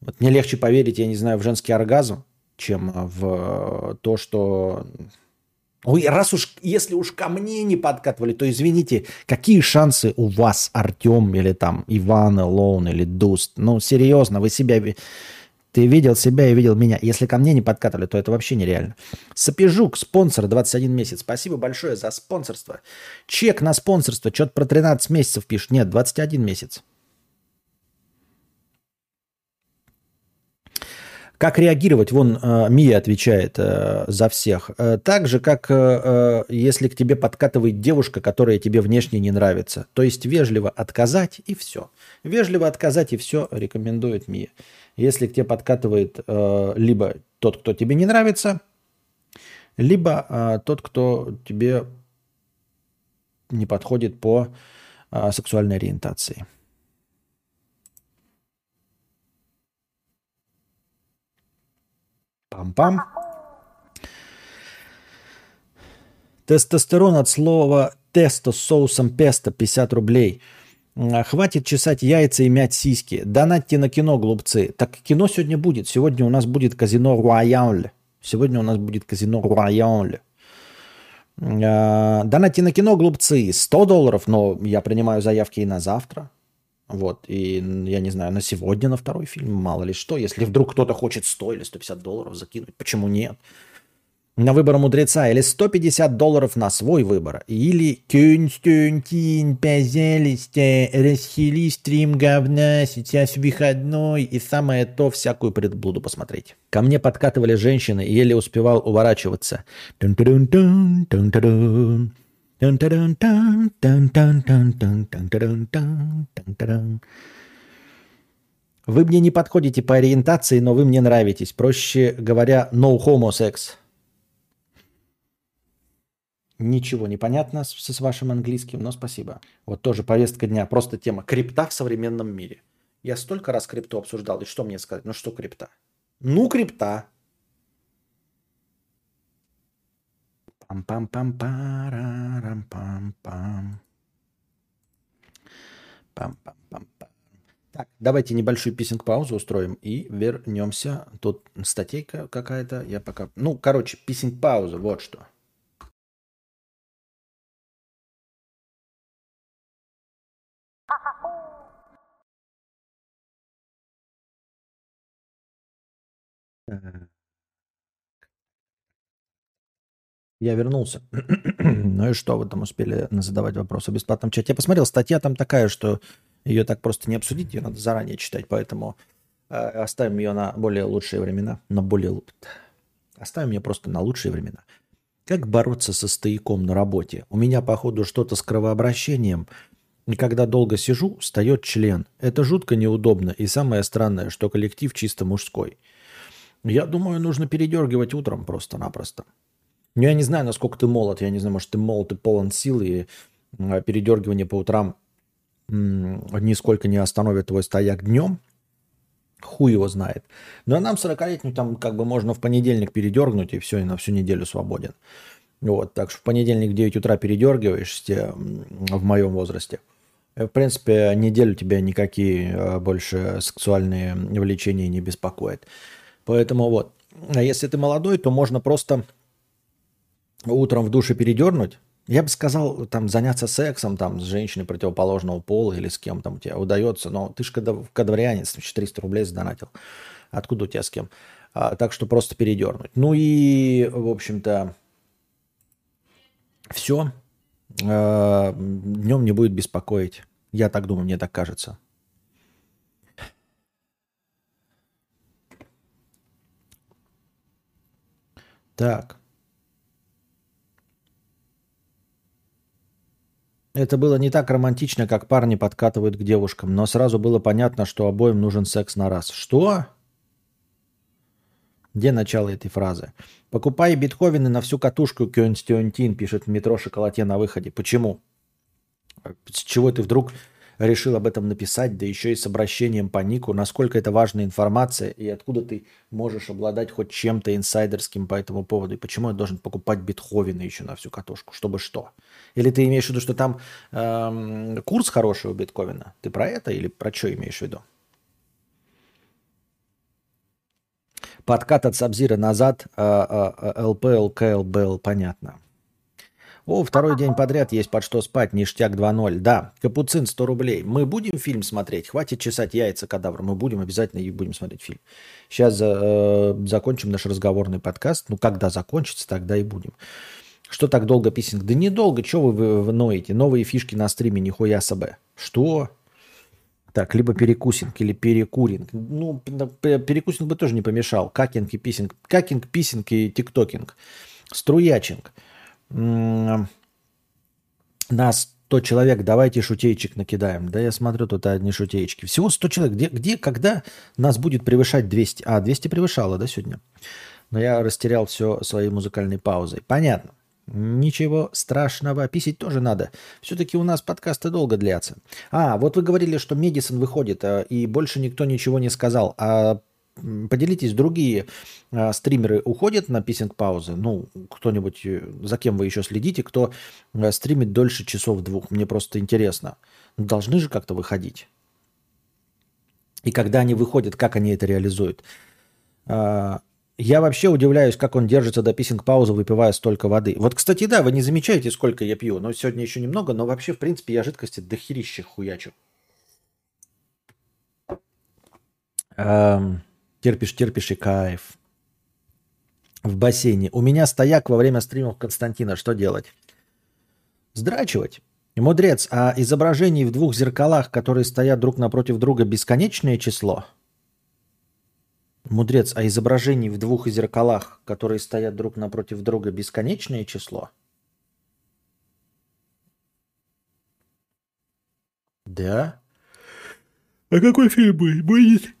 Вот мне легче поверить, я не знаю, в женский оргазм, чем в то, что Ой, раз уж, если уж ко мне не подкатывали, то извините, какие шансы у вас, Артем, или там Иван, Лоун, или Дуст? Ну, серьезно, вы себя... Ты видел себя и видел меня. Если ко мне не подкатывали, то это вообще нереально. Сапежук, спонсор, 21 месяц. Спасибо большое за спонсорство. Чек на спонсорство, что-то про 13 месяцев пишет. Нет, 21 месяц. Как реагировать? Вон э, Мия отвечает э, за всех. Э, так же, как если к тебе подкатывает девушка, которая тебе внешне не нравится. То есть вежливо отказать и все. Вежливо отказать и все рекомендует Мия. Если к тебе подкатывает либо тот, кто тебе не нравится, либо тот, кто тебе не подходит по сексуальной ориентации. Пам-пам. Тестостерон от слова тесто с соусом песто 50 рублей. А, хватит чесать яйца и мять сиськи. Донатьте на кино, глупцы. Так кино сегодня будет. Сегодня у нас будет казино Рояль. Сегодня у нас будет казино Рояль. А, донатьте на кино, глупцы. 100 долларов, но я принимаю заявки и на завтра. Вот, и я не знаю, на сегодня на второй фильм, мало ли что. Если вдруг кто-то хочет 100 или 150 долларов закинуть, почему нет? На выбор мудреца или 150 долларов на свой выбор. Или Константин, пожалуйста, расхили стрим говна, сейчас выходной, и самое то всякую предблуду посмотреть. Ко мне подкатывали женщины, и еле успевал уворачиваться. Тун-тун-тун, вы мне не подходите по ориентации, но вы мне нравитесь. Проще говоря, no homo sex. Ничего не понятно с, с вашим английским, но спасибо. Вот тоже повестка дня, просто тема крипта в современном мире. Я столько раз крипту обсуждал, и что мне сказать? Ну что крипта? Ну крипта. Пам-пам-пам-парам-пам-пам. Пам-пам-пам-пам. Так, давайте небольшую писинг паузу устроим и вернемся. Тут статейка какая-то, я пока... Ну, короче, писинг пауза, вот что. Так. Я вернулся. ну и что вы там успели задавать вопросы в бесплатном чате? Я посмотрел, статья там такая, что ее так просто не обсудить, ее надо заранее читать, поэтому э, оставим ее на более лучшие времена. На более... Оставим ее просто на лучшие времена. Как бороться со стояком на работе? У меня, походу, что-то с кровообращением. И когда долго сижу, встает член. Это жутко неудобно. И самое странное, что коллектив чисто мужской. Я думаю, нужно передергивать утром просто-напросто. Ну, я не знаю, насколько ты молод. Я не знаю, может, ты молод и полон сил, и а, передергивание по утрам нисколько не остановит твой стояк днем. Хуй его знает. Но нам 40-летним там как бы можно в понедельник передергнуть, и все, и на всю неделю свободен. Вот, так что в понедельник в 9 утра передергиваешься в моем возрасте. В принципе, неделю тебя никакие а, больше сексуальные влечения не беспокоят. Поэтому вот, а если ты молодой, то можно просто утром в душе передернуть, я бы сказал, там, заняться сексом там, с женщиной противоположного пола или с кем там у тебя удается, но ты же кадаврианец, 400 рублей задонатил. Откуда у тебя с кем? А, так что просто передернуть. Ну и, в общем-то, все. А, днем не будет беспокоить. Я так думаю, мне так кажется. Так. Это было не так романтично, как парни подкатывают к девушкам, но сразу было понятно, что обоим нужен секс на раз. Что? Где начало этой фразы? Покупай битховены на всю катушку, Кёнстионтин, пишет в метро шоколате на выходе. Почему? С чего ты вдруг решил об этом написать, да еще и с обращением по нику, насколько это важная информация и откуда ты можешь обладать хоть чем-то инсайдерским по этому поводу, и почему я должен покупать битховены еще на всю катушку, чтобы что? Или ты имеешь в виду, что там эм, курс хороший у битковина? Ты про это или про что имеешь в виду? Подкат от Сабзира назад, ЛП, ЛК, ЛБЛ, понятно. О, второй день подряд есть под что спать, ништяк 2.0. Да, Капуцин 100 рублей. Мы будем фильм смотреть? Хватит чесать яйца кадавр. Мы будем обязательно и будем смотреть фильм. Сейчас э, закончим наш разговорный подкаст. Ну, когда закончится, тогда и будем. Что так долго писинг? Да недолго, что вы, вы, ноете? Новые фишки на стриме, нихуя себе. Что? Так, либо перекусинг или перекуринг. Ну, перекусинг бы тоже не помешал. Какинг и писинг. Какинг, писинг и тиктокинг. Струячинг. Нас 100 человек, давайте шутейчик накидаем. Да я смотрю, тут одни шутеечки. Всего 100 человек. Где, где, когда нас будет превышать 200? А, 200 превышало, да, сегодня? Но я растерял все своей музыкальной паузой. Понятно. Ничего страшного, писить тоже надо. Все-таки у нас подкасты долго длятся. А, вот вы говорили, что Медисон выходит, а, и больше никто ничего не сказал. А Поделитесь, другие э, стримеры уходят на писинг-паузы? Ну, кто-нибудь, э, за кем вы еще следите, кто э, стримит дольше часов двух? Мне просто интересно. Ну, должны же как-то выходить. И когда они выходят, как они это реализуют? Э, я вообще удивляюсь, как он держится до писинг-паузы, выпивая столько воды. Вот, кстати, да, вы не замечаете, сколько я пью. Но сегодня еще немного, но вообще, в принципе, я жидкости дохерища хуячу. Эм... Терпишь, терпишь и кайф. В бассейне. У меня стояк во время стримов Константина. Что делать? Сдрачивать. Мудрец, а изображений в двух зеркалах, которые стоят друг напротив друга, бесконечное число? Мудрец, а изображений в двух зеркалах, которые стоят друг напротив друга, бесконечное число? Да? А какой фильм будет?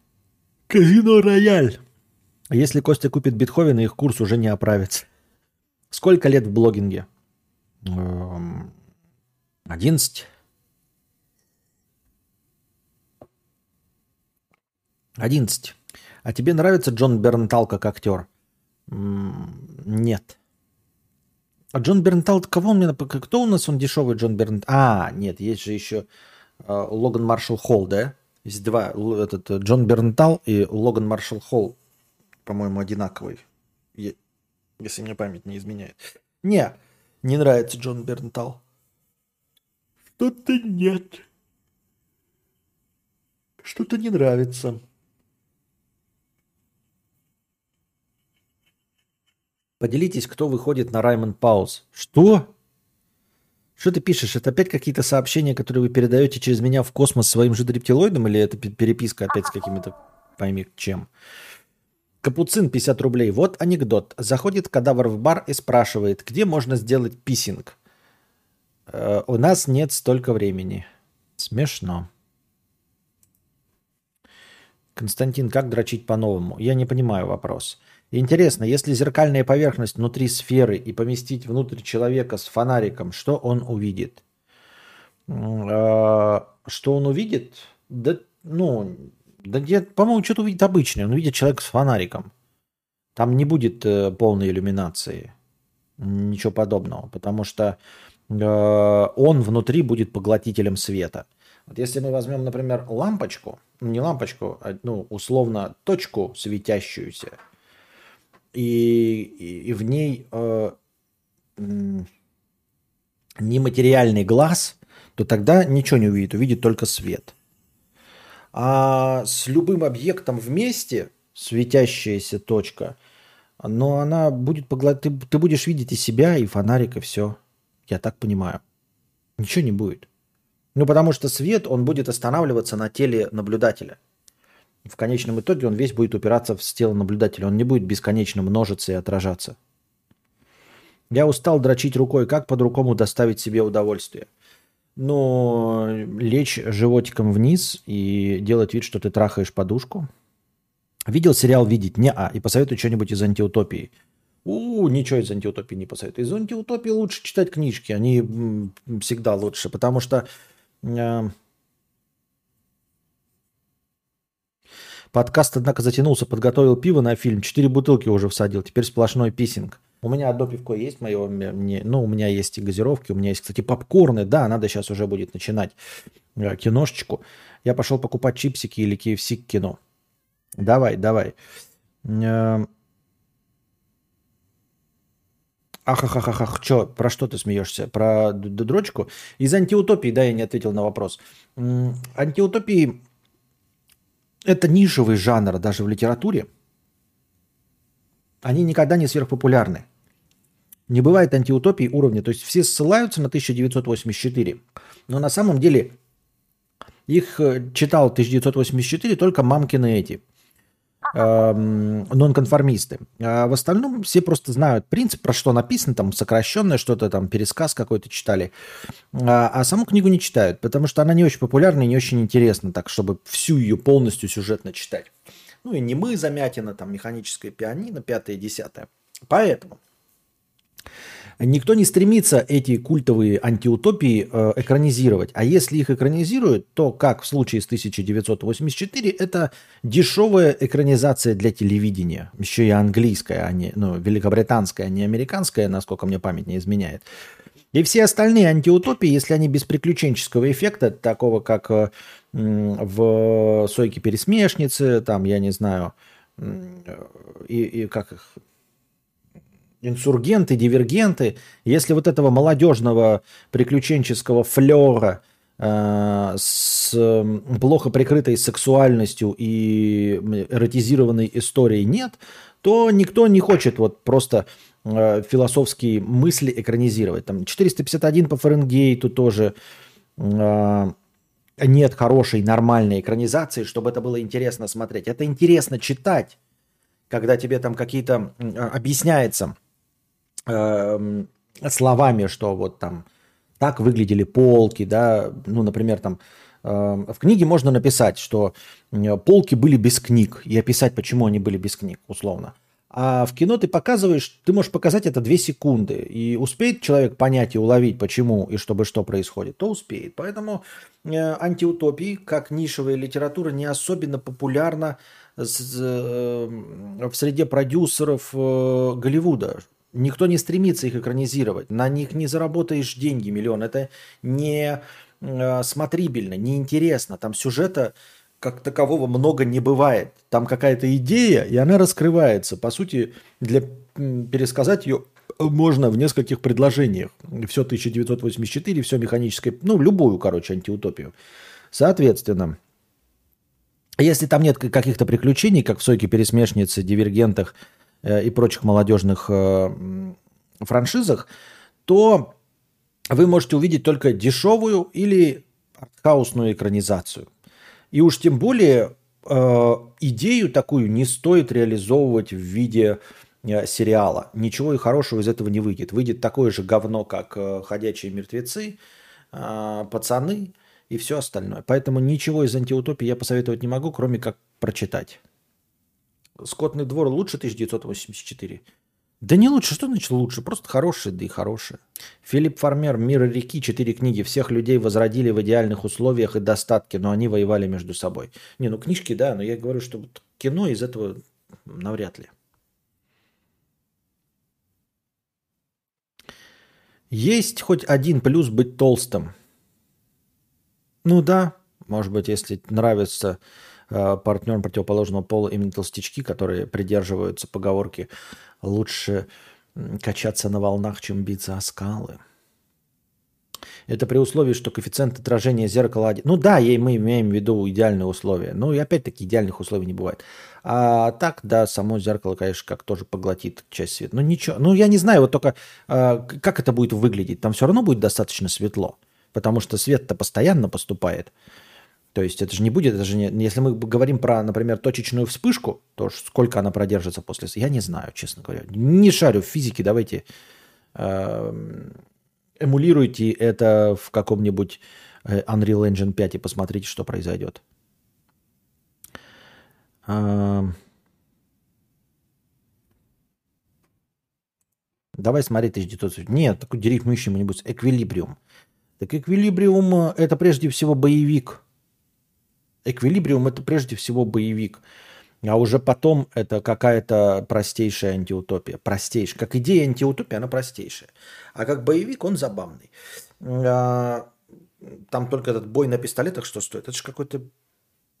Казино Рояль. Если Костя купит Бетховена, их курс уже не оправится. Сколько лет в блогинге? 11. Эм, Одиннадцать. А тебе нравится Джон Бернтал как актер? Нет. А Джон Бернтал, кого он мне... Кто у нас он дешевый Джон Бернтал? А, нет, есть же еще э, Логан Маршалл Холл, да? Есть два. Этот э, Джон Бернтал и Логан Маршалл Холл, по-моему, одинаковый. Если мне память не изменяет. Не, не нравится Джон Бернтал. Что-то нет. Что-то не нравится. Поделитесь, кто выходит на Раймонд Пауз. Что? Что ты пишешь? Это опять какие-то сообщения, которые вы передаете через меня в космос своим же дрептилоидом, или это переписка опять с какими-то, пойми чем? Капуцин 50 рублей. Вот анекдот. Заходит кадавр в бар и спрашивает, где можно сделать писинг. Э, у нас нет столько времени. Смешно. Константин, как дрочить по-новому? Я не понимаю вопрос. Интересно, если зеркальная поверхность внутри сферы и поместить внутрь человека с фонариком, что он увидит? А, что он увидит? Да, ну, да по-моему, что-то увидит обычное. Он увидит человека с фонариком. Там не будет э, полной иллюминации. Ничего подобного. Потому что э, он внутри будет поглотителем света. Вот если мы возьмем, например, лампочку, ну, не лампочку, а ну, условно точку светящуюся, и, и, в ней э, нематериальный глаз, то тогда ничего не увидит, увидит только свет. А с любым объектом вместе, светящаяся точка, но она будет поглотить, ты, ты будешь видеть и себя, и фонарик, и все. Я так понимаю. Ничего не будет. Ну, потому что свет, он будет останавливаться на теле наблюдателя. В конечном итоге он весь будет упираться в тело наблюдателя. Он не будет бесконечно множиться и отражаться. Я устал дрочить рукой. Как по-другому доставить себе удовольствие? Ну, лечь животиком вниз и делать вид, что ты трахаешь подушку. Видел сериал «Видеть»? Не, а. И посоветую что-нибудь из антиутопии. У, ничего из антиутопии не посоветую. Из антиутопии лучше читать книжки. Они всегда лучше, потому что Э, подкаст, однако, затянулся, подготовил пиво на фильм, четыре бутылки уже всадил, теперь сплошной писинг. У меня одно пивко есть мое, мне, ну, у меня есть и газировки, у меня есть, кстати, попкорны, да, надо сейчас уже будет начинать э, киношечку. Я пошел покупать чипсики или KFC к кино. Давай, давай. Э, Ахахахах, что, про что ты смеешься? Про дрочку? Из антиутопии, да, я не ответил на вопрос. Антиутопии – это нишевый жанр даже в литературе. Они никогда не сверхпопулярны. Не бывает антиутопии уровня. То есть все ссылаются на 1984. Но на самом деле их э, читал 1984 только мамкины эти – нонконформисты. А в остальном все просто знают принцип, про что написано, там сокращенное что-то, там пересказ какой-то читали, а, а саму книгу не читают, потому что она не очень популярна и не очень интересна, так чтобы всю ее полностью сюжетно читать. Ну и не мы, Замятина, там механическое пианино, пятое, десятое. Поэтому Никто не стремится эти культовые антиутопии э, экранизировать. А если их экранизируют, то, как в случае с 1984, это дешевая экранизация для телевидения. Еще и английская, а не ну, великобританская, а не американская, насколько мне память не изменяет. И все остальные антиутопии, если они без приключенческого эффекта, такого как э, в «Сойке пересмешницы», там, я не знаю, и, и как их инсургенты, дивергенты, если вот этого молодежного приключенческого флера э, с плохо прикрытой сексуальностью и эротизированной историей нет, то никто не хочет вот просто э, философские мысли экранизировать. Там 451 по Фаренгейту тоже э, нет хорошей нормальной экранизации, чтобы это было интересно смотреть. Это интересно читать, когда тебе там какие-то объясняется э, словами, что вот там так выглядели полки, да, ну, например, там э, в книге можно написать, что полки были без книг и описать, почему они были без книг, условно. А в кино ты показываешь, ты можешь показать это две секунды. И успеет человек понять и уловить, почему и чтобы что происходит, то успеет. Поэтому э, антиутопии, как нишевая литература, не особенно популярна э, в среде продюсеров Голливуда. Никто не стремится их экранизировать. На них не заработаешь деньги, миллион. Это не э, смотрибельно, неинтересно. Там сюжета как такового много не бывает. Там какая-то идея, и она раскрывается. По сути, для пересказать ее можно в нескольких предложениях. Все 1984, все механическое, ну, любую, короче, антиутопию. Соответственно, если там нет каких-то приключений, как в «Сойке пересмешнице», «Дивергентах», и прочих молодежных э, франшизах, то вы можете увидеть только дешевую или артхаусную экранизацию. И уж тем более э, идею такую не стоит реализовывать в виде э, сериала. Ничего и хорошего из этого не выйдет. Выйдет такое же говно, как э, «Ходячие мертвецы», э, «Пацаны» и все остальное. Поэтому ничего из антиутопии я посоветовать не могу, кроме как прочитать. «Скотный двор» лучше 1984? Да не лучше, что значит лучше? Просто хорошие, да и хорошие. Филипп Фармер, «Мир реки», четыре книги. Всех людей возродили в идеальных условиях и достатке, но они воевали между собой. Не, ну книжки, да, но я говорю, что вот кино из этого навряд ли. Есть хоть один плюс быть толстым? Ну да, может быть, если нравится э, партнерам противоположного пола именно толстячки, которые придерживаются поговорки лучше качаться на волнах, чем биться о скалы. Это при условии, что коэффициент отражения зеркала. Ну да, мы имеем в виду идеальные условия. Ну и опять-таки идеальных условий не бывает. А так, да, само зеркало, конечно, как тоже поглотит часть света. Ну ничего. Ну я не знаю, вот только а, как это будет выглядеть. Там все равно будет достаточно светло. Потому что свет-то постоянно поступает. То есть это же не будет, это же не, если мы говорим про, например, точечную вспышку, то сколько она продержится после... Я не знаю, честно говоря. Не шарю в физике, давайте э, эмулируйте это в каком-нибудь э, Unreal Engine 5 и посмотрите, что произойдет. Э, давай смотреть 1900. Нет, такой дерифмующий нибудь эквилибриум. Так эквилибриум э, это прежде всего боевик – Эквилибриум это прежде всего боевик. А уже потом это какая-то простейшая антиутопия. Простейшая. Как идея антиутопия, она простейшая. А как боевик он забавный. А, там только этот бой на пистолетах что стоит. Это же какой-то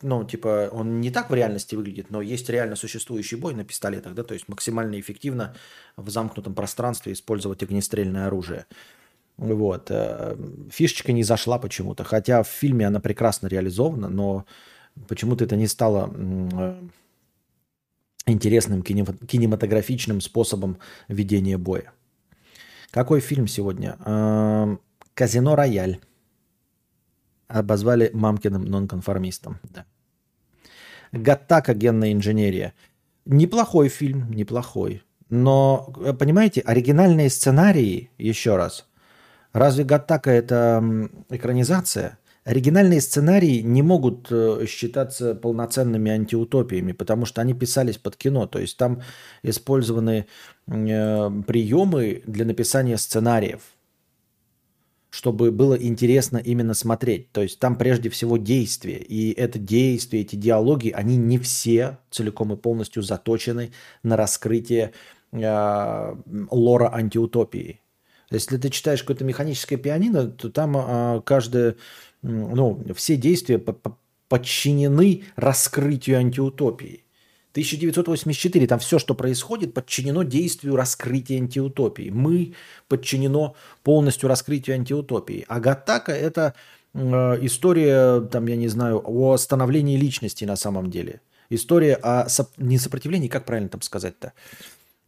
ну, типа, он не так в реальности выглядит, но есть реально существующий бой на пистолетах, да, то есть максимально эффективно в замкнутом пространстве использовать огнестрельное оружие. Вот. Э, фишечка не зашла почему-то. Хотя в фильме она прекрасно реализована, но почему-то это не стало э, интересным кинематографичным способом ведения боя. Какой фильм сегодня? Э, Казино Рояль. Обозвали мамкиным нонконформистом. Да. Гаттака генная инженерия. Неплохой фильм, неплохой. Но, понимаете, оригинальные сценарии, еще раз – Разве Гаттака это экранизация? Оригинальные сценарии не могут э, считаться полноценными антиутопиями, потому что они писались под кино. То есть там использованы э, приемы для написания сценариев, чтобы было интересно именно смотреть. То есть там прежде всего действие. И это действие, эти диалоги, они не все целиком и полностью заточены на раскрытие э, лора антиутопии. Если ты читаешь какое-то механическое пианино, то там а, каждое, ну, все действия подчинены раскрытию антиутопии. 1984, там все, что происходит, подчинено действию раскрытия антиутопии. Мы подчинено полностью раскрытию антиутопии. А Гаттака – это э, история, там, я не знаю, о становлении личности на самом деле. История о соп... не сопротивлении, как правильно там сказать-то?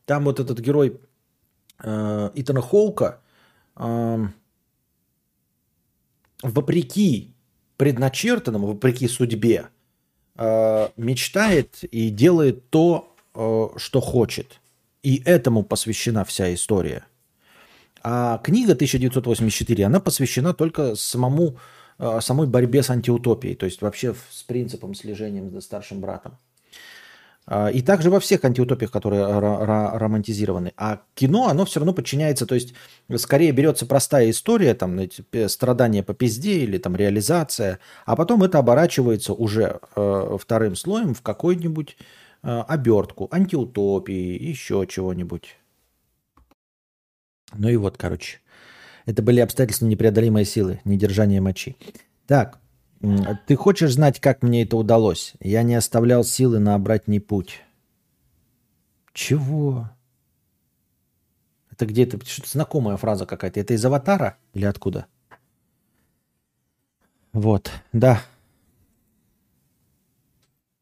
Там вот этот герой Итана Хоука, э, вопреки предначертанному, вопреки судьбе, э, мечтает и делает то, э, что хочет. И этому посвящена вся история. А книга 1984, она посвящена только самому, э, самой борьбе с антиутопией, то есть вообще с принципом слежения за старшим братом. А, и также во всех антиутопиях, которые романтизированы. А кино, оно все равно подчиняется, то есть скорее берется простая история, там, страдания по пизде или там реализация, а потом это оборачивается уже э, вторым слоем в какой-нибудь э, обертку, антиутопии, еще чего-нибудь. Ну и вот, короче. Это были обстоятельства непреодолимой силы, недержание мочи. Так, ты хочешь знать, как мне это удалось? Я не оставлял силы на обратный путь. Чего? Это где-то что-то знакомая фраза какая-то. Это из аватара или откуда? Вот, да.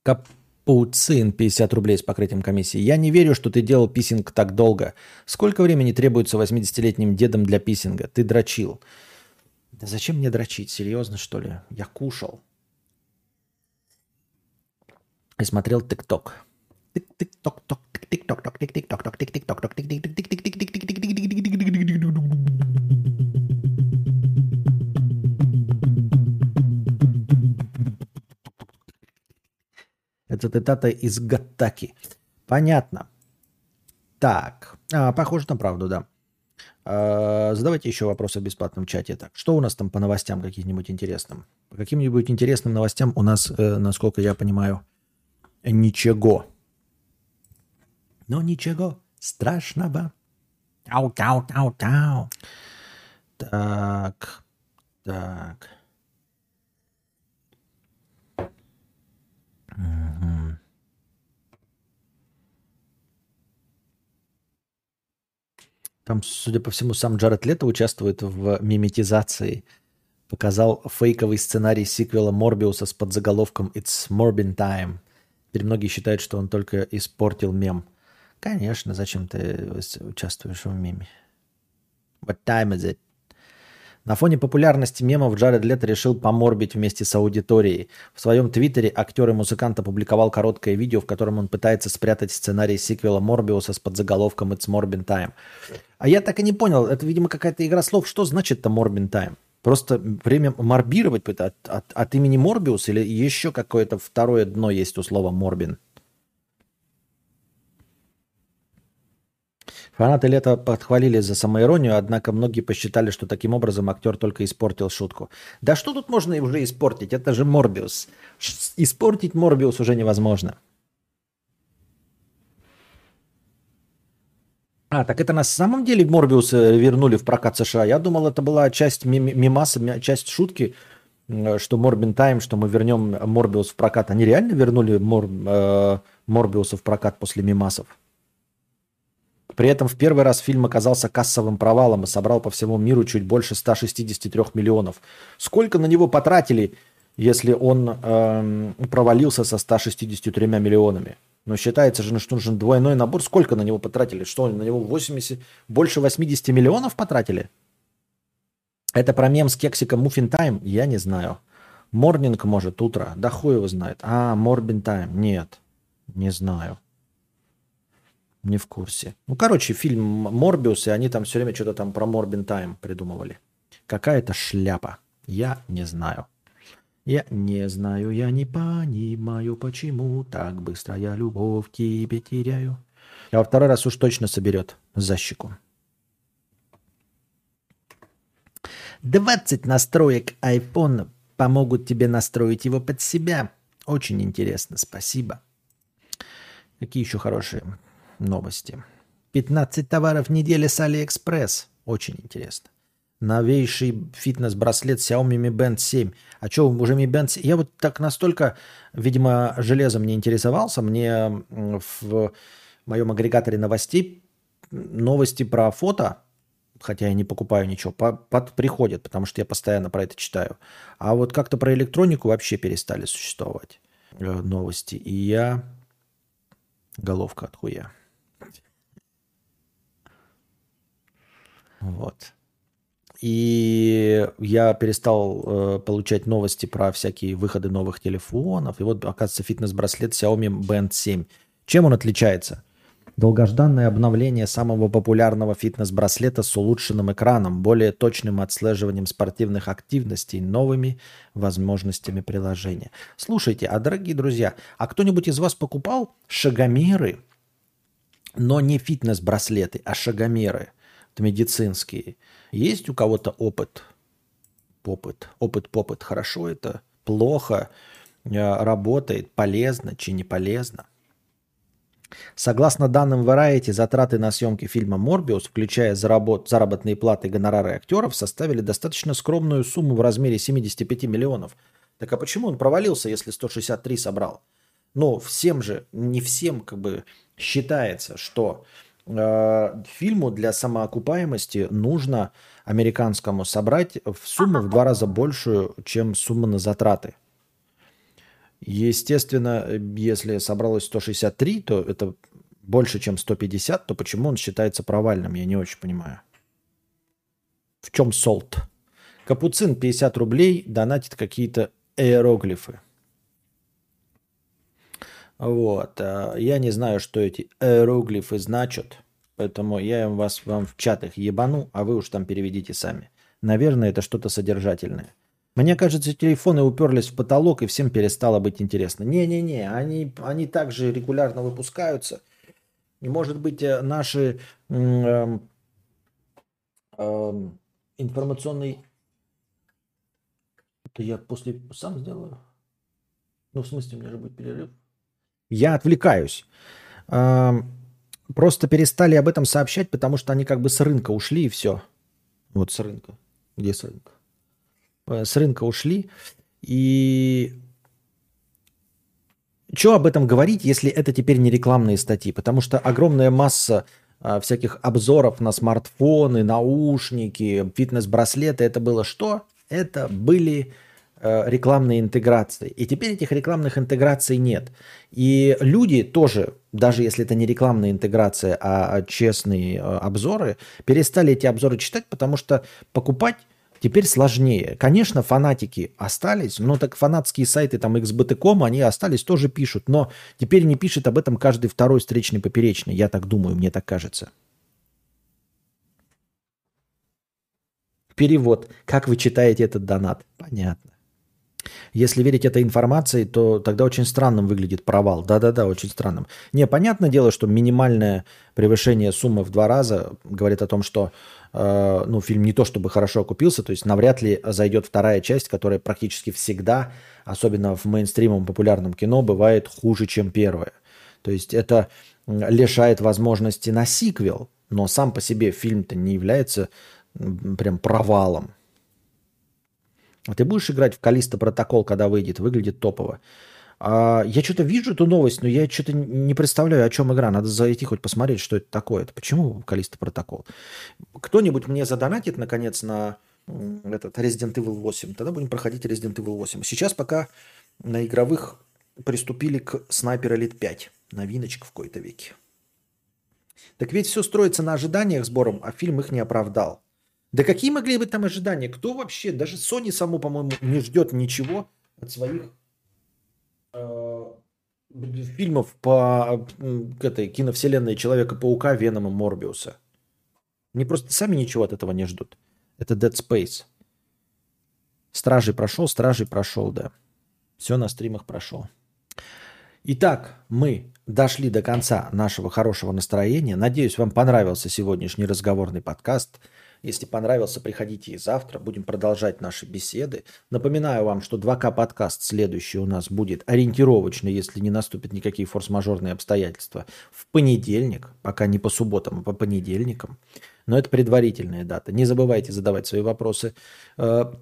Кап Пауцин 50 рублей с покрытием комиссии. Я не верю, что ты делал писинг так долго. Сколько времени требуется 80-летним дедам для писинга? Ты дрочил. Да зачем мне дрочить? Серьезно, что ли? Я кушал. И смотрел ТикТок. Тик-тик-ток-ток, тик-тик-ток-ток, тик-тик-ток-ток, тик-тик-ток-ток, Это цитата задавайте еще вопросы в бесплатном чате. Так, что у нас там по новостям каким-нибудь интересным? По каким-нибудь интересным новостям у нас, э, насколько я понимаю, ничего. Но ничего страшного. Тау, тау, тау, тау. Так, так. Там, судя по всему, сам Джаред Лето участвует в миметизации. Показал фейковый сценарий сиквела Морбиуса с подзаголовком «It's Morbin Time». Теперь многие считают, что он только испортил мем. Конечно, зачем ты участвуешь в меме? What time is it? На фоне популярности мемов Джаред Лето решил поморбить вместе с аудиторией. В своем твиттере актер и музыкант опубликовал короткое видео, в котором он пытается спрятать сценарий сиквела Морбиуса с подзаголовком «It's Morbin Time». А я так и не понял, это, видимо, какая-то игра слов. Что значит-то Morbin Time? Просто время морбировать от, от, от имени Морбиус или еще какое-то второе дно есть у слова Морбин? Фанаты лета подхвалили за самоиронию, однако многие посчитали, что таким образом актер только испортил шутку. Да что тут можно уже испортить? Это же Морбиус. Испортить Морбиус уже невозможно. А, так это на самом деле Морбиус э, вернули в прокат США. Я думал, это была часть мимаса, часть шутки, что Морбин Тайм, что мы вернем Морбиус в прокат. Они реально вернули Мор, э, Морбиуса в прокат после мимасов? При этом в первый раз фильм оказался кассовым провалом и собрал по всему миру чуть больше 163 миллионов. Сколько на него потратили, если он э, провалился со 163 миллионами? Но считается же, что нужен двойной набор. Сколько на него потратили? Что, на него 80, больше 80 миллионов потратили? Это про мем с кексиком Muffin Time? Я не знаю. Морнинг, может, утро. Да хуй его знает. А, Морбин Тайм. Нет, не знаю. Не в курсе. Ну, короче, фильм Морбиус, и они там все время что-то там про Морбин Тайм придумывали. Какая-то шляпа. Я не знаю. Я не знаю, я не понимаю, почему так быстро я любовь тебе теряю. А во второй раз уж точно соберет за щеку. 20 настроек iPhone помогут тебе настроить его под себя. Очень интересно, спасибо. Какие еще хорошие? Новости. 15 товаров в неделю с Алиэкспресс. Очень интересно. Новейший фитнес-браслет Xiaomi Mi Band 7. А что, уже Mi Band 7? Я вот так настолько, видимо, железом не интересовался. Мне в моем агрегаторе новостей новости про фото, хотя я не покупаю ничего, под, приходят, потому что я постоянно про это читаю. А вот как-то про электронику вообще перестали существовать э, новости. И я... Головка от хуя. Вот. И я перестал э, получать новости про всякие выходы новых телефонов. И вот, оказывается, фитнес-браслет Xiaomi Band 7. Чем он отличается? Долгожданное обновление самого популярного фитнес-браслета с улучшенным экраном, более точным отслеживанием спортивных активностей, новыми возможностями приложения. Слушайте, а дорогие друзья, а кто-нибудь из вас покупал шагомеры, но не фитнес-браслеты, а шагомеры – медицинские. Есть у кого-то опыт? Опыт. Опыт-попыт. Хорошо это? Плохо? Э, работает? Полезно? Чи не полезно? Согласно данным Variety, затраты на съемки фильма «Морбиус», включая заработ, заработные платы и гонорары актеров, составили достаточно скромную сумму в размере 75 миллионов. Так а почему он провалился, если 163 собрал? Но всем же, не всем как бы считается, что Э, фильму для самоокупаемости нужно американскому собрать в сумму в два раза большую, чем сумма на затраты. Естественно, если собралось 163, то это больше, чем 150, то почему он считается провальным, я не очень понимаю. В чем солт? Капуцин 50 рублей донатит какие-то иероглифы. Вот. А, я не знаю, что эти иероглифы значат, поэтому я вас вам в чатах ебану, а вы уж там переведите сами. Наверное, это что-то содержательное. Мне кажется, телефоны уперлись в потолок, и всем перестало быть интересно. Не-не-не, они, они также регулярно выпускаются. И, может быть, э, наши э, э, информационный... Это я после сам сделаю? Ну, в смысле, у меня же будет перерыв. Я отвлекаюсь. Просто перестали об этом сообщать, потому что они как бы с рынка ушли, и все. Вот с рынка. Где с рынка? Э, с рынка ушли. И что об этом говорить, если это теперь не рекламные статьи? Потому что огромная масса а, всяких обзоров на смартфоны, наушники, фитнес-браслеты, это было что? Это были рекламные интеграции. И теперь этих рекламных интеграций нет. И люди тоже, даже если это не рекламная интеграция, а честные э, обзоры, перестали эти обзоры читать, потому что покупать Теперь сложнее. Конечно, фанатики остались, но так фанатские сайты, там xbt.com, они остались, тоже пишут. Но теперь не пишет об этом каждый второй встречный поперечный. Я так думаю, мне так кажется. Перевод. Как вы читаете этот донат? Понятно. Если верить этой информации, то тогда очень странным выглядит провал. Да-да-да, очень странным. Не, понятное дело, что минимальное превышение суммы в два раза говорит о том, что э, ну, фильм не то чтобы хорошо окупился, то есть навряд ли зайдет вторая часть, которая практически всегда, особенно в мейнстримом популярном кино, бывает хуже, чем первая. То есть это лишает возможности на сиквел, но сам по себе фильм-то не является прям провалом. А ты будешь играть в Калиста протокол, когда выйдет? Выглядит топово. А, я что-то вижу эту новость, но я что-то не представляю, о чем игра. Надо зайти хоть посмотреть, что это такое. Это почему Калиста протокол? Кто-нибудь мне задонатит, наконец, на этот Resident Evil 8. Тогда будем проходить Resident Evil 8. Сейчас пока на игровых приступили к Sniper Elite 5. Новиночка в какой-то веке. Так ведь все строится на ожиданиях сбором, а фильм их не оправдал. Да какие могли быть там ожидания? Кто вообще, даже Sony саму, по-моему, не ждет ничего от своих э, фильмов по к этой киновселенной Человека-паука, Венома, Морбиуса. Они просто сами ничего от этого не ждут. Это Dead Space. Стражей прошел, Стражей прошел, да. Все на стримах прошел. Итак, мы дошли до конца нашего хорошего настроения. Надеюсь, вам понравился сегодняшний разговорный подкаст – если понравился, приходите и завтра. Будем продолжать наши беседы. Напоминаю вам, что 2К подкаст следующий у нас будет ориентировочно, если не наступят никакие форс-мажорные обстоятельства, в понедельник, пока не по субботам, а по понедельникам. Но это предварительная дата. Не забывайте задавать свои вопросы э,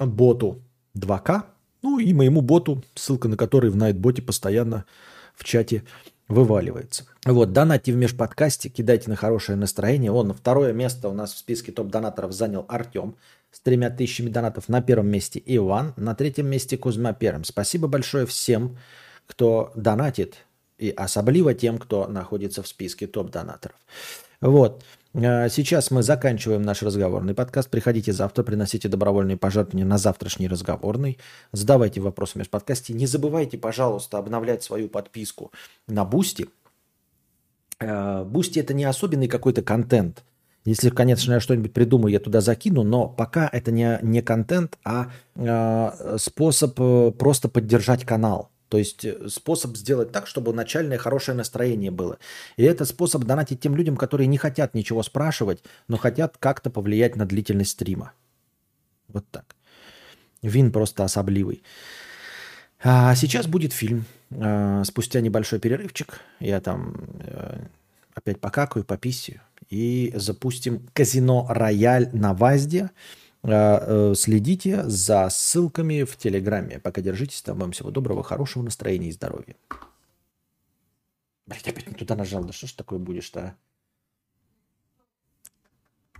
боту 2К, ну и моему боту, ссылка на который в Найтботе постоянно в чате вываливается. Вот, донатьте в межподкасте, кидайте на хорошее настроение. Он второе место у нас в списке топ-донаторов занял Артем с тремя тысячами донатов. На первом месте Иван, на третьем месте Кузьма Первым. Спасибо большое всем, кто донатит, и особливо тем, кто находится в списке топ-донаторов. Вот. Э, сейчас мы заканчиваем наш разговорный подкаст. Приходите завтра, приносите добровольные пожертвования на завтрашний разговорный. Задавайте вопросы в межподкасте. Не забывайте, пожалуйста, обновлять свою подписку на Boosty. Boosty это не особенный какой-то контент. Если, конечно, я что-нибудь придумаю, я туда закину, но пока это не, не контент, а э, способ э, просто поддержать канал. То есть э, способ сделать так, чтобы начальное хорошее настроение было. И это способ донатить тем людям, которые не хотят ничего спрашивать, но хотят как-то повлиять на длительность стрима. Вот так. Вин просто особливый. А сейчас будет фильм. А, спустя небольшой перерывчик я там э, опять покакаю, пописью. И запустим казино «Рояль» на ВАЗДе. А, э, следите за ссылками в Телеграме. Пока держитесь там. Вам всего доброго, хорошего настроения и здоровья. Блять, опять не туда нажал. Да что ж такое будешь-то, а?